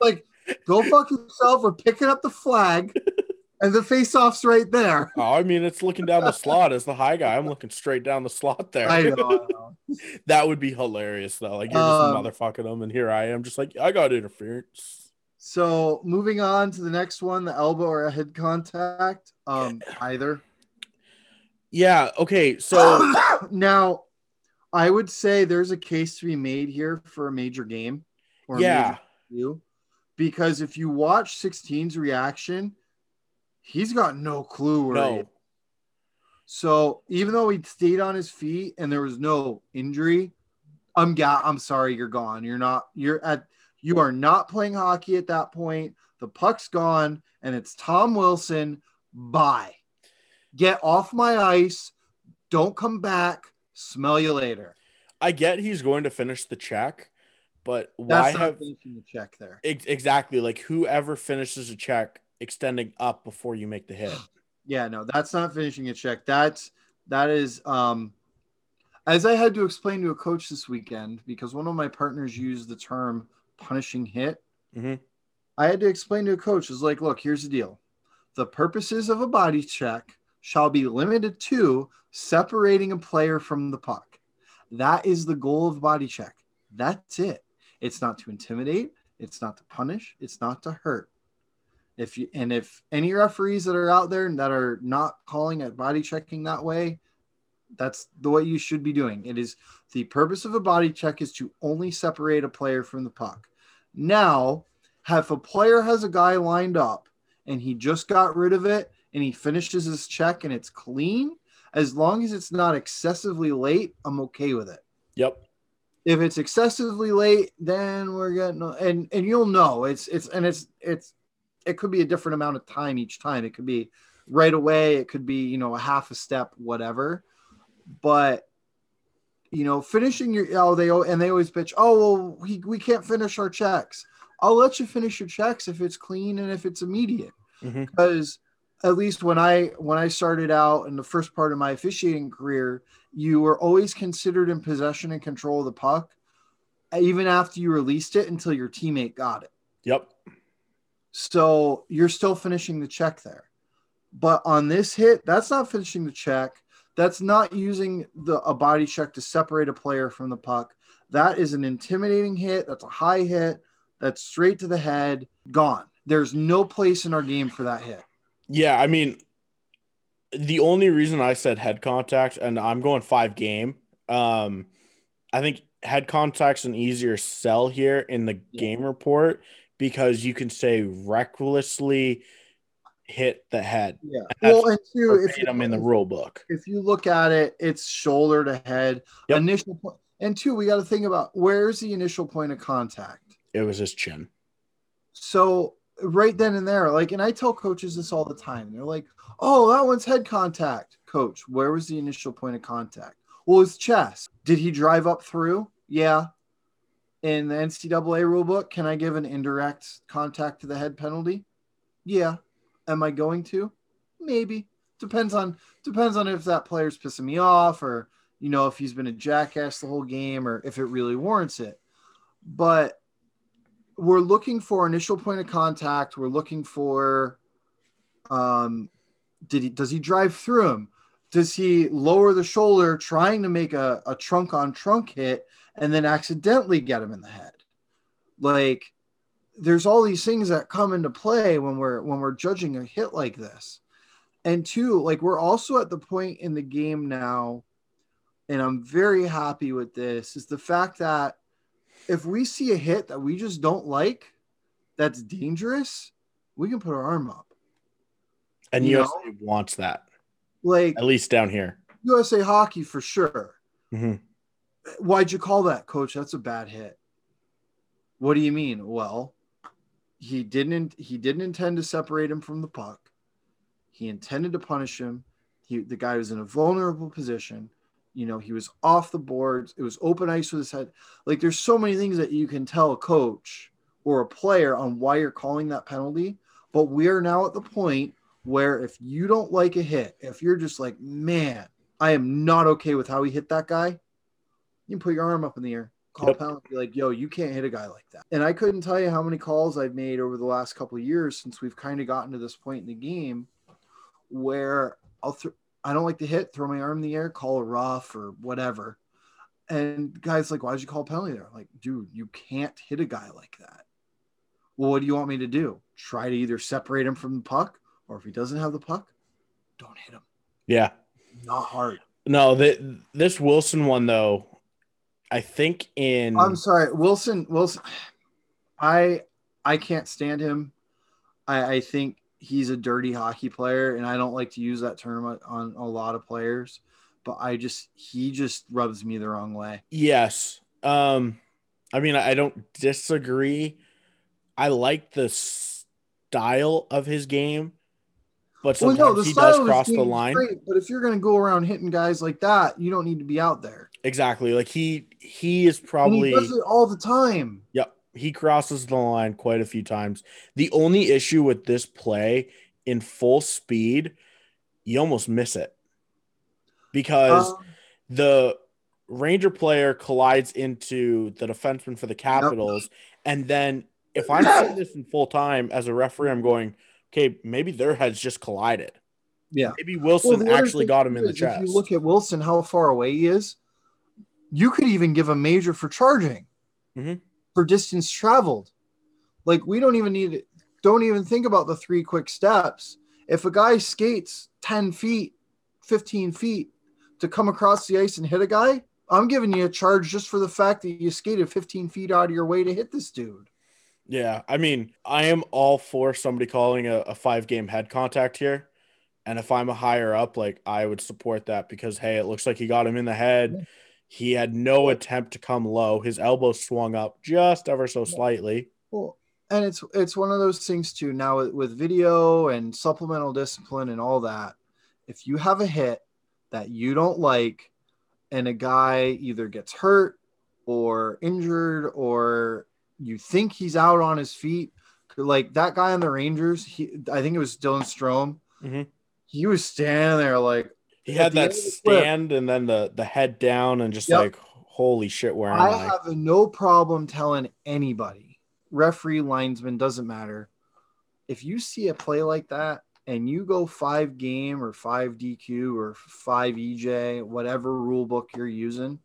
like, go fuck yourself. We're picking up the flag, and the face-off's right there. Oh, I mean, it's looking down the slot as the high guy. I'm looking straight down the slot there. I know. I know. that would be hilarious, though. Like, you're Um, just motherfucking them, and here I am, just like, I got interference. So moving on to the next one, the elbow or a head contact. Um, either. Yeah. Okay. So, now, I would say there's a case to be made here for a major game. Or yeah. major because if you watch 16's reaction, he's got no clue where. No. So even though he stayed on his feet and there was no injury, I'm ga- I'm sorry, you're gone. You're not. You're at. You are not playing hockey at that point. The puck's gone, and it's Tom Wilson. Bye. Get off my ice. Don't come back. Smell you later. I get he's going to finish the check, but why That's have finishing the check there. ex- exactly like whoever finishes a check extending up before you make the hit? Yeah, no, that's not finishing a check. That's that is um as I had to explain to a coach this weekend because one of my partners used the term punishing hit. Mm-hmm. I had to explain to a coach is like, look, here's the deal. The purposes of a body check shall be limited to separating a player from the puck. That is the goal of body check. That's it. It's not to intimidate, It's not to punish. It's not to hurt. If you and if any referees that are out there that are not calling at body checking that way, that's the way you should be doing. It is the purpose of a body check is to only separate a player from the puck. Now, if a player has a guy lined up and he just got rid of it and he finishes his check and it's clean, as long as it's not excessively late, I'm okay with it. Yep. If it's excessively late, then we're getting and and you'll know it's it's and it's it's it could be a different amount of time each time. It could be right away, it could be, you know, a half a step, whatever. But you know, finishing your oh they and they always bitch, oh well, we, we can't finish our checks. I'll let you finish your checks if it's clean and if it's immediate. Mhm. Because at least when I when I started out in the first part of my officiating career, you were always considered in possession and control of the puck, even after you released it until your teammate got it. Yep. So you're still finishing the check there. But on this hit, that's not finishing the check. That's not using the a body check to separate a player from the puck. That is an intimidating hit. That's a high hit. That's straight to the head. Gone. There's no place in our game for that hit. Yeah, I mean, the only reason I said head contact, and I'm going five game. Um, I think head contact's an easier sell here in the Yeah. game report because you can say recklessly hit the head. Yeah. That's Well, and two, if you, in the rule book. if you look at it, it's shoulder to head. Yep. Initial point. And two, we got to think about where's the initial point of contact. It was his chin. So right then and there, like, and I tell coaches this all the time. They're like, "Oh, that one's head contact." Coach, where was the initial point of contact? Well, his chest. Did he drive up through? Yeah. In the NCAA rulebook, can I give an indirect contact to the head penalty? Yeah. Am I going to? Maybe. Depends on depends on if that player's pissing me off or you know if he's been a jackass the whole game or if it really warrants it. But we're looking for initial point of contact. We're looking for um did he does he drive through him? Does he lower the shoulder trying to make a, a trunk on trunk hit and then accidentally get him in the head? Like there's all these things that come into play when we're when we're judging a hit like this. And two, like we're also at the point in the game now, and I'm very happy with this, is the fact that if we see a hit that we just don't like, that's dangerous, we can put our arm up. And You USA wants that, Like at least down here. USA hockey for sure. Mhm. Why'd you call that, coach? That's a bad hit. What do you mean? Well, he didn't he didn't intend to separate him from the puck. He intended to punish him. He the guy was in a vulnerable position. You know, he was off the boards. It was open ice with his head. Like there's so many things that you can tell a coach or a player on why you're calling that penalty. But we are now at the point where if you don't like a hit, if you're just like, man, I am not okay with how he hit that guy, you can put your arm up in the air, call Yep. a penalty, be like, yo, you can't hit a guy like that. And I couldn't tell you how many calls I've made over the last couple of years since we've kind of gotten to this point in the game where I'll th- I don't like to hit, throw my arm in the air, call a rough or whatever. And guys like, why did you call a penalty there? I'm like, dude, you can't hit a guy like that. Well, what do you want me to do? Try to either separate him from the puck, or if he doesn't have the puck, don't hit him. Yeah. Not hard. No, the, this Wilson one though, I think in I'm sorry, Wilson. Wilson, I I can't stand him. I, I think he's a dirty hockey player, and I don't like to use that term on- on a lot of players. But I just he just rubs me the wrong way. Yes. Um, I mean, I don't disagree. I like the style of his game, but sometimes he does cross the line. great, but if you're going to go around hitting guys like that, you don't need to be out there. Exactly. Like he he is And probably he does it all the time. Yep. He crosses the line quite a few times. The only issue with this play in full speed, you almost miss it because Um, the Ranger player collides into the defenseman for the Capitals. And then if I'm seeing this in full time as a referee, I'm going, okay, maybe their heads just collided. yeah. Maybe Wilson other actually got him in the chest. If you look at Wilson, how far away he is, you could even give a major for charging Mhm. for distance traveled. Like we don't even need it, don't even think about the three quick steps. If a guy skates 10 feet, 15 feet to come across the ice and hit a guy, I'm giving you a charge just for the fact that you skated 15 feet out of your way to hit this dude. Yeah, I mean, I am all for somebody calling a, a five game head contact here. And if I'm a higher up, like I would support that because hey, it looks like he got him in the head. He had no attempt to come low. His elbow swung up just ever so slightly. Well, and it's it's one of those things too. Now with, with video and supplemental discipline and all that, if you have a hit that you don't like, and a guy either gets hurt or injured or you think he's out on his feet, like that guy on the Rangers, he I think it was Dylan Strome. Mhm. He was standing there like He had that the clip- stand and then the the head down and just Yep. like holy shit, where am I I? have no problem telling anybody, referee, linesman, doesn't matter. If you see a play like that and you go five game or five DQ or five EJ, whatever rule book you're using,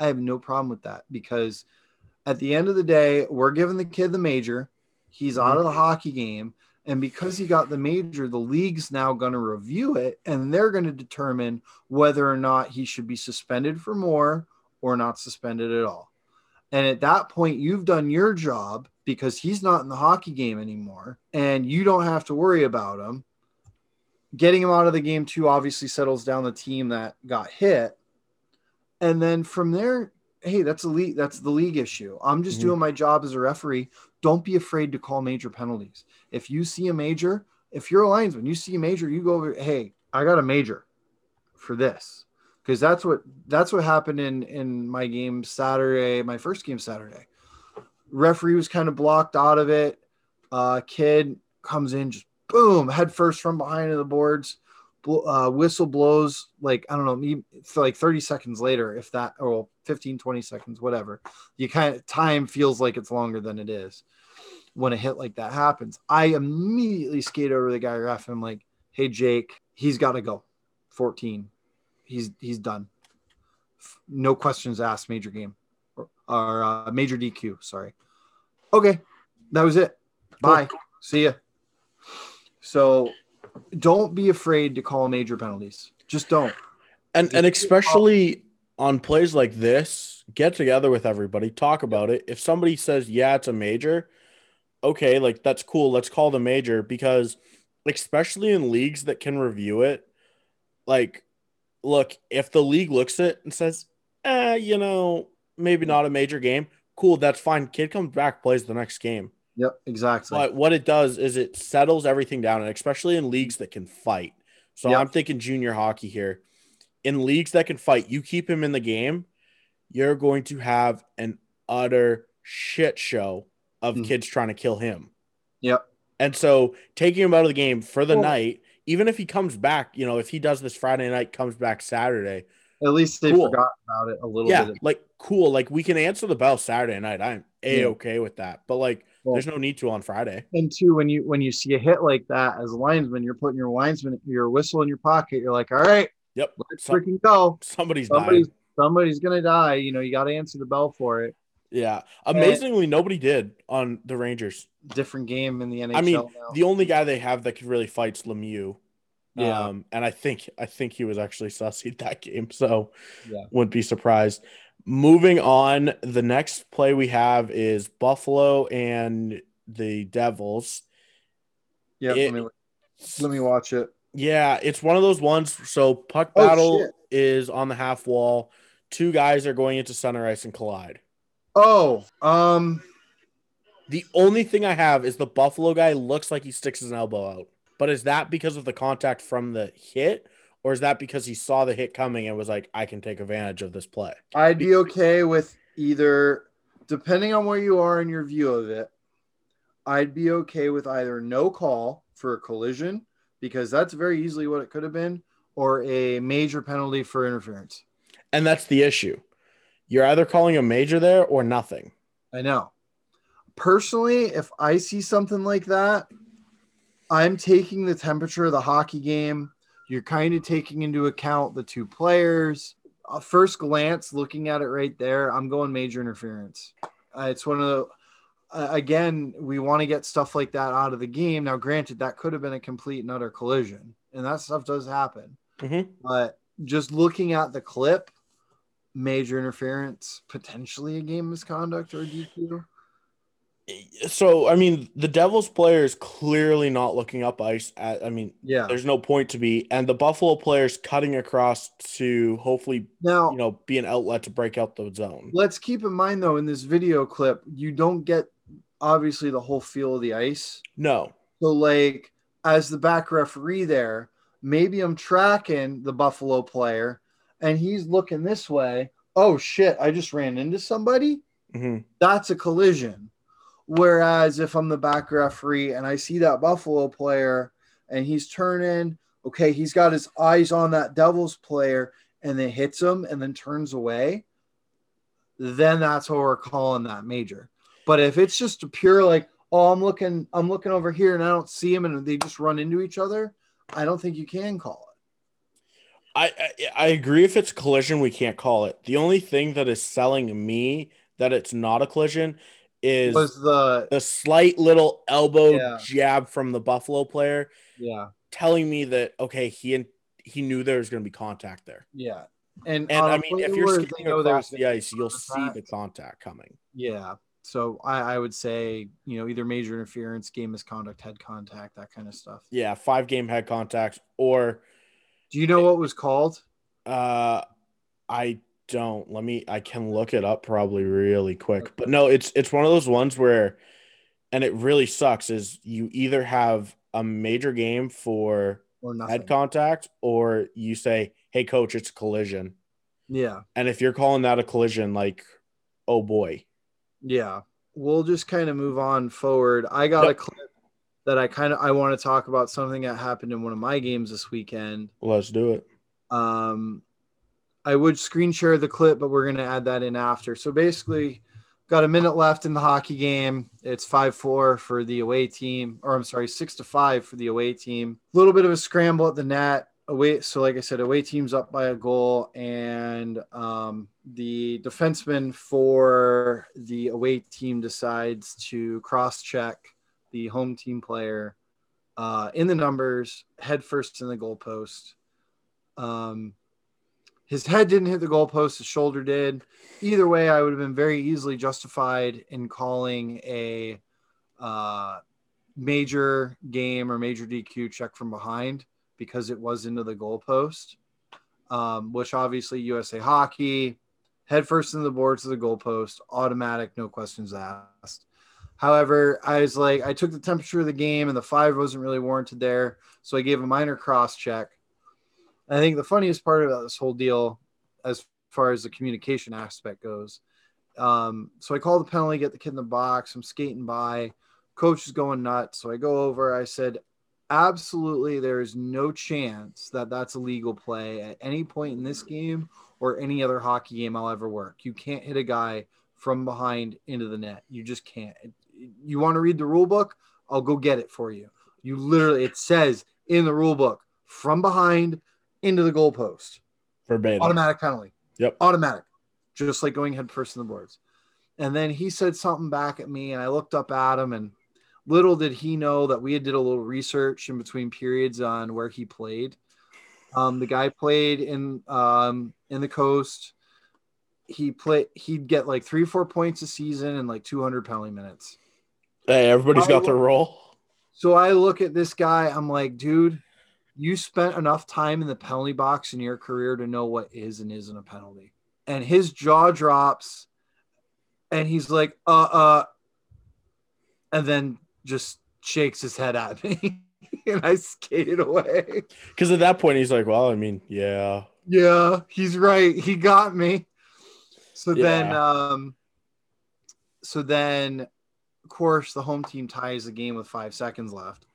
I have no problem with that because at the end of the day, we're giving the kid the major. He's mm-hmm. out of the hockey game. And because he got the major, the league's now going to review it and they're going to determine whether or not he should be suspended for more or not suspended at all. And at that point, you've done your job because he's not in the hockey game anymore and you don't have to worry about him. Getting him out of the game, too, obviously settles down the team that got hit. And then from there, hey, that's a league, that's the league issue. I'm just Mhm. doing my job as a referee. Don't be afraid to call major penalties. If you see a major, if you're a linesman, you see a major, you go over, hey, I got a major for this because that's what that's what happened in in my game Saturday, my first game Saturday. Referee was kind of blocked out of it. Uh, kid comes in, just boom, head first from behind the boards. Uh, whistle blows like I don't know, like 30 seconds later, if that or 15, 20 seconds, whatever. You kind of time feels like it's longer than it is when a hit like that happens. I immediately skate over the guy ref and I'm like, hey Jake, he's got to go. 14 he's he's done. No questions asked. Major game or, or uh, major DQ. Sorry. Okay, that was it. Bye. See ya. So, don't be afraid to call major penalties. Just don't. And and especially on plays like this, get together with everybody, talk about it. If somebody says, "Yeah, it's a major," okay, like that's cool. Let's call the major because especially in leagues that can review it, like look, if the league looks at it and says, "Eh, you know, maybe not a major game." Cool, that's fine. Kid comes back, plays the next game. Yep, exactly. But what it does is it settles everything down, and especially in leagues that can fight. So Yep. I'm thinking junior hockey here. In leagues that can fight, you keep him in the game, you're going to have an utter shit show of Mhm. kids trying to kill him. Yep. And so taking him out of the game for the Well- night, even if he comes back, you know, if he does this Friday night, comes back Saturday, At least they Cool. forgot about it a little yeah, bit. like cool. Like we can answer the bell Saturday night. I'm a okay with that. But like, Well- there's no need to on Friday. And two, when you when you see a hit like that as a linesman, you're putting your linesman your whistle in your pocket. You're like, all right, Yep. let's Some- freaking go. somebody's dying. Somebody's somebody's gonna die. You know, you got to answer the bell for it. Yeah. Amazingly, nobody did on the Rangers. Different game in the NHL I mean, now. the only guy they have that could really fight's Lemieux. Yeah. Um, and I think I think he was actually sussied that game, so Yeah. wouldn't be surprised. Moving on, the next play we have is Buffalo and the Devils. yeah, let me let me watch it. Yeah, it's one of those ones. So puck Oh, battle shit. is on the half wall. Two guys are going into center ice and collide. Oh, um, The only thing I have is the Buffalo guy looks like he sticks his elbow out. But is that because of the contact from the hit, or is that because he saw the hit coming and was like, I can take advantage of this play? I'd be okay with either, depending on where you are in your view of it. I'd be okay with either no call for a collision because that's very easily what it could have been, or a major penalty for interference. And that's the issue. You're either calling a major there or nothing. I know. Personally, if I see something like that, I'm taking the temperature of the hockey game. You're kind of taking into account the two players. Uh, first glance, looking at it right there, I'm going major interference. Uh, it's one of the uh, again, we want to get stuff like that out of the game. Now, granted, that could have been a complete and utter collision, and that stuff does happen. Mhm. But just looking at the clip, major interference, potentially a game misconduct or a DQ. So I mean, the Devils player is clearly not looking up ice. At, I mean, Yeah. there's no point to be, and the Buffalo player's cutting across to hopefully Now, you know be an outlet to break out the zone. let's keep in mind though, in this video clip, you don't get obviously the whole feel of the ice. No, So, like, as the back referee there, maybe I'm tracking the Buffalo player and he's looking this way. Oh shit, I just ran into somebody. Mhm. That's a collision. Whereas if I'm the back referee and I see that Buffalo player and he's turning, okay, he's got his eyes on that Devils player and then hits him and then turns away, then that's what we're calling that major. But if it's just a pure like, oh, I'm looking, I'm looking over here and I don't see him and they just run into each other, I don't think you can call it. I, I I agree. If it's collision, we can't call it. The only thing that is selling me that it's not a collision is Was the the slight little elbow Yeah. jab from the Buffalo player, yeah, telling me that okay, he and he knew there was going to be contact there. yeah. And, And I mean, if you're know across the ice, you'll see the contact. contact coming. Yeah. So I, I would say, you know, either major interference, game misconduct, head contact, that kind of stuff. Yeah, five game head contacts, or Do you know what was called? uh, I don't. Let me. I can look it up probably really quick. But no, it's it's one of those ones where, and it really sucks. Is you either have a major game for Or nothing? head contact, or you say, "Hey, coach, it's a collision." yeah. And if you're calling that a collision, like, oh boy, Yeah. We'll just kind of move on forward. I got a clip that I kind of I want to talk about something that happened in one of my games this weekend. let's do it. Um, I would screen share the clip, but we're going to add that in after. So basically, got a minute left in the hockey game. It's 5 4 for the away team, or I'm sorry, 6 to 5 for the away team. A little bit of a scramble at the net. Away, so like I said, away team's up by a goal, and um, the defenseman for the away team decides to cross check the home team player uh, in the numbers, head first in the goalpost. Um, his head didn't hit the goalpost, his shoulder did. Either way, I would have been very easily justified in calling a uh, major game or major DQ check from behind because it was into the goalpost, um, which obviously USA Hockey, head first in the boards of the goalpost, automatic, no questions asked. However, I was like, I took the temperature of the game and the five wasn't really warranted there. So I gave a minor cross check. I think the funniest part about this whole deal, as far as the communication aspect goes, um, so I call the penalty, get the kid in the box. I'm skating by. Coach is going nuts. So I go over. I said, absolutely, there is no chance that that's a legal play at any point in this game or any other hockey game I'll ever work. You can't hit a guy from behind into the net. You just can't. You want to read the rule book? I'll go get it for you. You literally, it says in the rule book from behind into the goalpost. Verbatim. Automatic penalty. Yep. Automatic. Just like going head first in the boards. And then he said something back at me, and I looked up at him, and little did he know that we had did a little research in between periods on where he played. Um, the guy played in um, in the coast. He played. He'd get like three, four points a season and like 200 penalty minutes. Hey, everybody's got their role. So I look at this guy. I'm like, dude, you spent enough time in the penalty box in your career to know what is and isn't a penalty. And his jaw drops, and he's like, uh, uh, and then just shakes his head at me. and I skated away. Because at that point, he's like, well, I mean, yeah. Yeah, he's right. He got me. So then, um, so then, of course, the home team ties the game with five seconds left.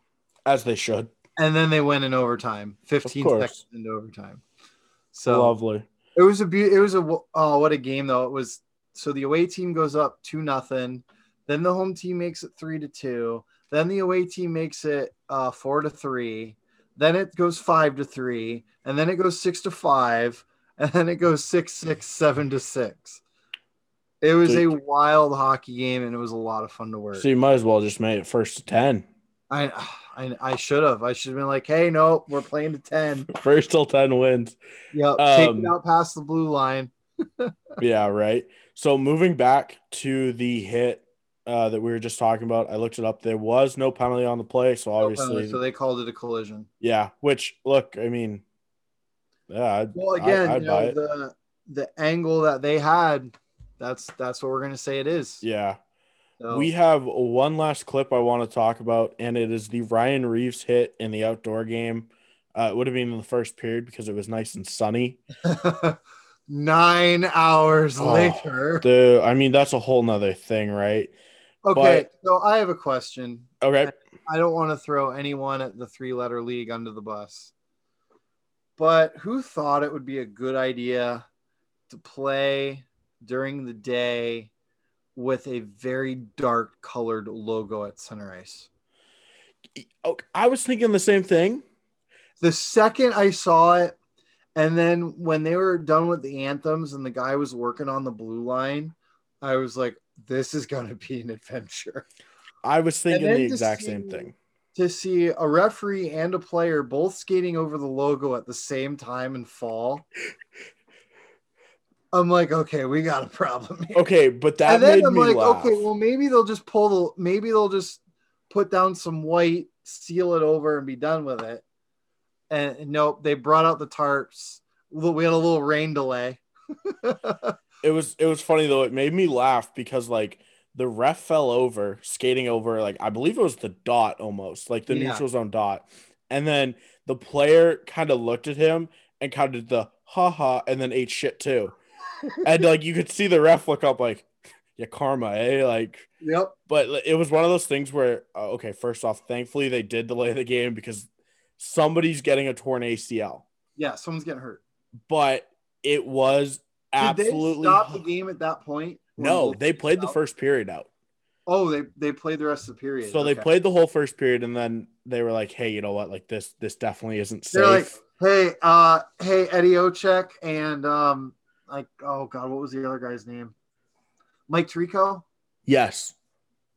As they should. And then they went in overtime 15 seconds into overtime. So Lovely. it was a be- it was a oh what a game though. It was so the away team goes up two nothing. Then the home team makes it three to two. Then the away team makes it uh four to three. Then it goes five to three. And then it goes six to five. And then it goes six six seven to six. It was a wild hockey game, and it was a lot of fun to work. So you might as well just make it first to ten. I, I, I should have. I should have been like, "Hey, no, we're playing to ten. First till ten wins. Yep, take Um, it out past the blue line." Yeah, right. So moving back to the hit uh, that we were just talking about, I looked it up. There was no penalty on the play, so No obviously, penalty, so they called it a collision. yeah. Which look, I mean, yeah. I'd, Well, I- again, I'd you know, the the angle that they had, that's that's what we're gonna say it is. yeah. So, We have one last clip I want to talk about, and it is the Ryan Reaves hit in the outdoor game. Uh, it would have been in the first period because it was nice and sunny. nine hours Oh, later. The, I mean, that's a whole nother thing, right? Okay, so I have a question. Okay. I don't want to throw anyone at the three letter league under the bus. But who thought it would be a good idea to play during the day with a very dark colored logo at center ice? Okay, oh, I was thinking the same thing. The second I saw it, and then when they were done with the anthems and the guy was working on the blue line, I was like, this is going to be an adventure. I was thinking the exact see- same thing. to see a referee and a player both skating over the logo at the same time and fall. I'm like, okay, we got a problem here. Okay, but that and then made I'm me like, laugh. okay, well, maybe they'll just pull the, maybe they'll just put down some white, seal it over, and be done with it. And nope, they brought out the tarps. We had a little rain delay. It was it was funny though. It made me laugh because like the ref fell over, skating over like I believe it was the dot almost, like the Yeah. neutral zone dot. And then the player kind of looked at him and kind of did the ha ha and then ate shit too. And like you could see the ref look up like yeah, karma, eh? Like Yep. but it was one of those things where uh, okay, first off, thankfully they did delay the game because somebody's getting a torn ACL. Yeah, someone's getting hurt. But it was Did absolutely they stop the game at that point? No, they played the out? first period out. Oh, they they played the rest of the period. So they played the whole first period and then they were like, "Hey, you know what? Like this this definitely isn't safe They're like, hey, uh, hey, Eddie Olczyk and um, like, oh god, what was the other guy's name? Mike Tirico. yes.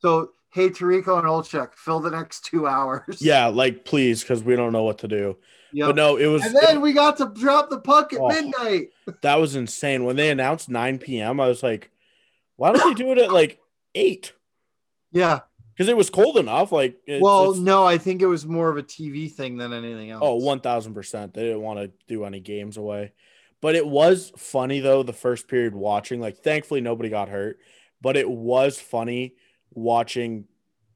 So hey, Tirico and Olczyk, fill the next two hours. Yeah, like please cuz we don't know what to do. Yep. But no, it was and then we got to drop the puck at Oh. midnight. that was insane. When they announced 9 p.m., I was like, "Why don't they do it at like 8?" Yeah. Cuz it was cold enough like it's, well, no, I think it was more of a TV thing than anything oh, else. Oh, 1000%. They didn't want to do any games away. But it was funny though the first period watching. Like thankfully nobody got hurt, but it was funny watching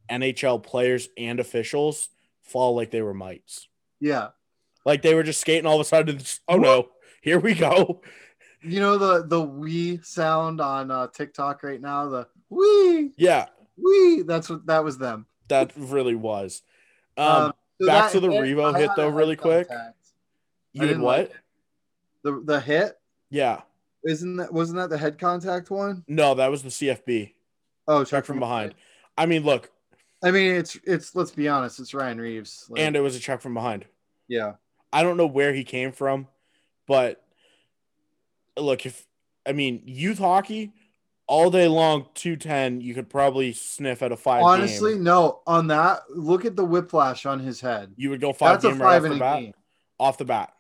NHL players and officials fall like they were mites. Yeah. Like they were just skating all of a sudden. just, oh no, here we go. You know the the wee sound on uh, TikTok right now. The wee Yeah, wee. That's what that was them. that really was. Um, Um, So back that to the Revo hit though, really quick. contact. You didn't what? like. The the hit yeah. isn't that wasn't that the head contact one? No, that was the CFB. Oh, Check from behind. I mean, look, I mean, it's it's. Let's be honest, it's Ryan Reaves. Like, and it was a check from behind. yeah, I don't know where he came from, but look, if I mean youth hockey all day long, two ten, you could probably sniff at a five. honestly, game. no. On that, look at the whiplash on his head. you would go five That's a game right off the bat. game. Off the bat,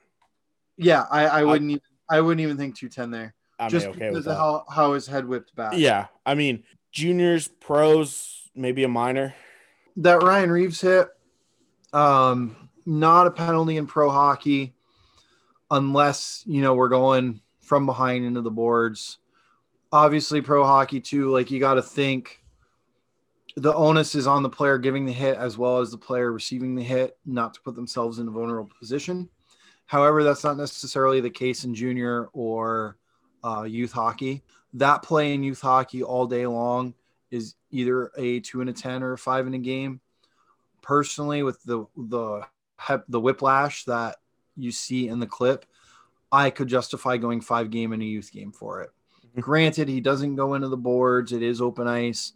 Yeah, I, I wouldn't. even, I wouldn't even think two ten there, I'm just okay because with of that. how how his head whipped back. yeah, I mean juniors, pros, maybe a minor. that Ryan Reaves hit, um, not a penalty in pro hockey, unless you know we're going from behind into the boards. Obviously, pro hockey too. Like you got to think the onus is on the player giving the hit as well as the player receiving the hit, not to put themselves in a vulnerable position. However, that's not necessarily the case in junior or uh, youth hockey. That play in youth hockey all day long is either a two and a ten or a five in a game. Personally, with the the the whiplash that you see in the clip, I could justify going five game in a youth game for it. Mhm. Granted, he doesn't go into the boards; it is open ice,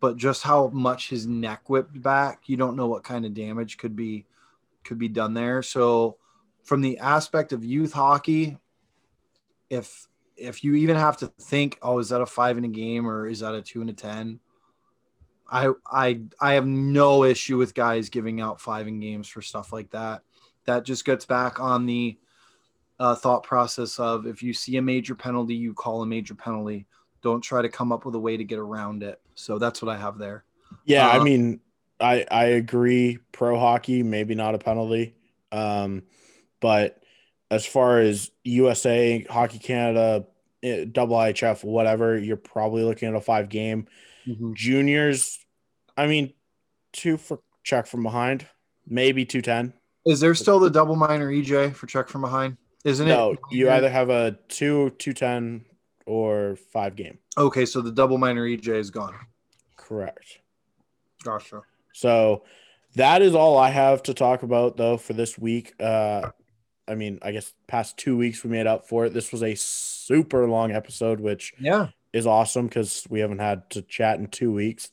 but just how much his neck whipped back, you don't know what kind of damage could be could be done there. So, from the aspect of youth hockey, if if you even have to think, oh, is that a five in a game or is that a two in a ten? I I I have no issue with guys giving out five in games for stuff like that. That just gets back on the uh, thought process of if you see a major penalty, you call a major penalty. Don't try to come up with a way to get around it. So that's what I have there. Yeah, I Uh, mean, I I agree. Pro hockey, maybe not a penalty, um, but as far as USA, Hockey Canada, eh, double IHF, whatever, you're probably looking at a five game. Juniors, I mean, two for check from behind, maybe two ten. Is there still the double minor EJ for check from behind? Isn't No, it? No, you either have a two two ten or five game. Okay, so the double minor EJ is gone. Correct. Gotcha. So that is all I have to talk about though for this week. Uh I mean, I guess past two weeks we made up for it. This was a super long episode, which Yeah. is awesome because we haven't had to chat in two weeks.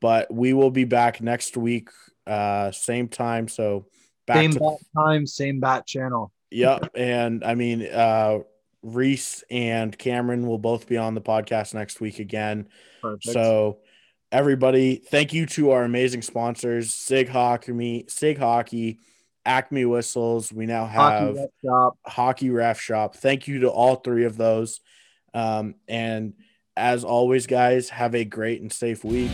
But we will be back next week, uh, same time. So back Same to bat time, same bat channel. Yep. And I mean, uh, Reese and Cameron will both be on the podcast next week again. Perfect. So, everybody, thank you to our amazing sponsors, Sig Hockey, Sig Hockey, Acme Whistles. We now Hockey have Shop. Hockey Ref Shop. Thank you to all three of those. Um, and as always, guys, have a great and safe week.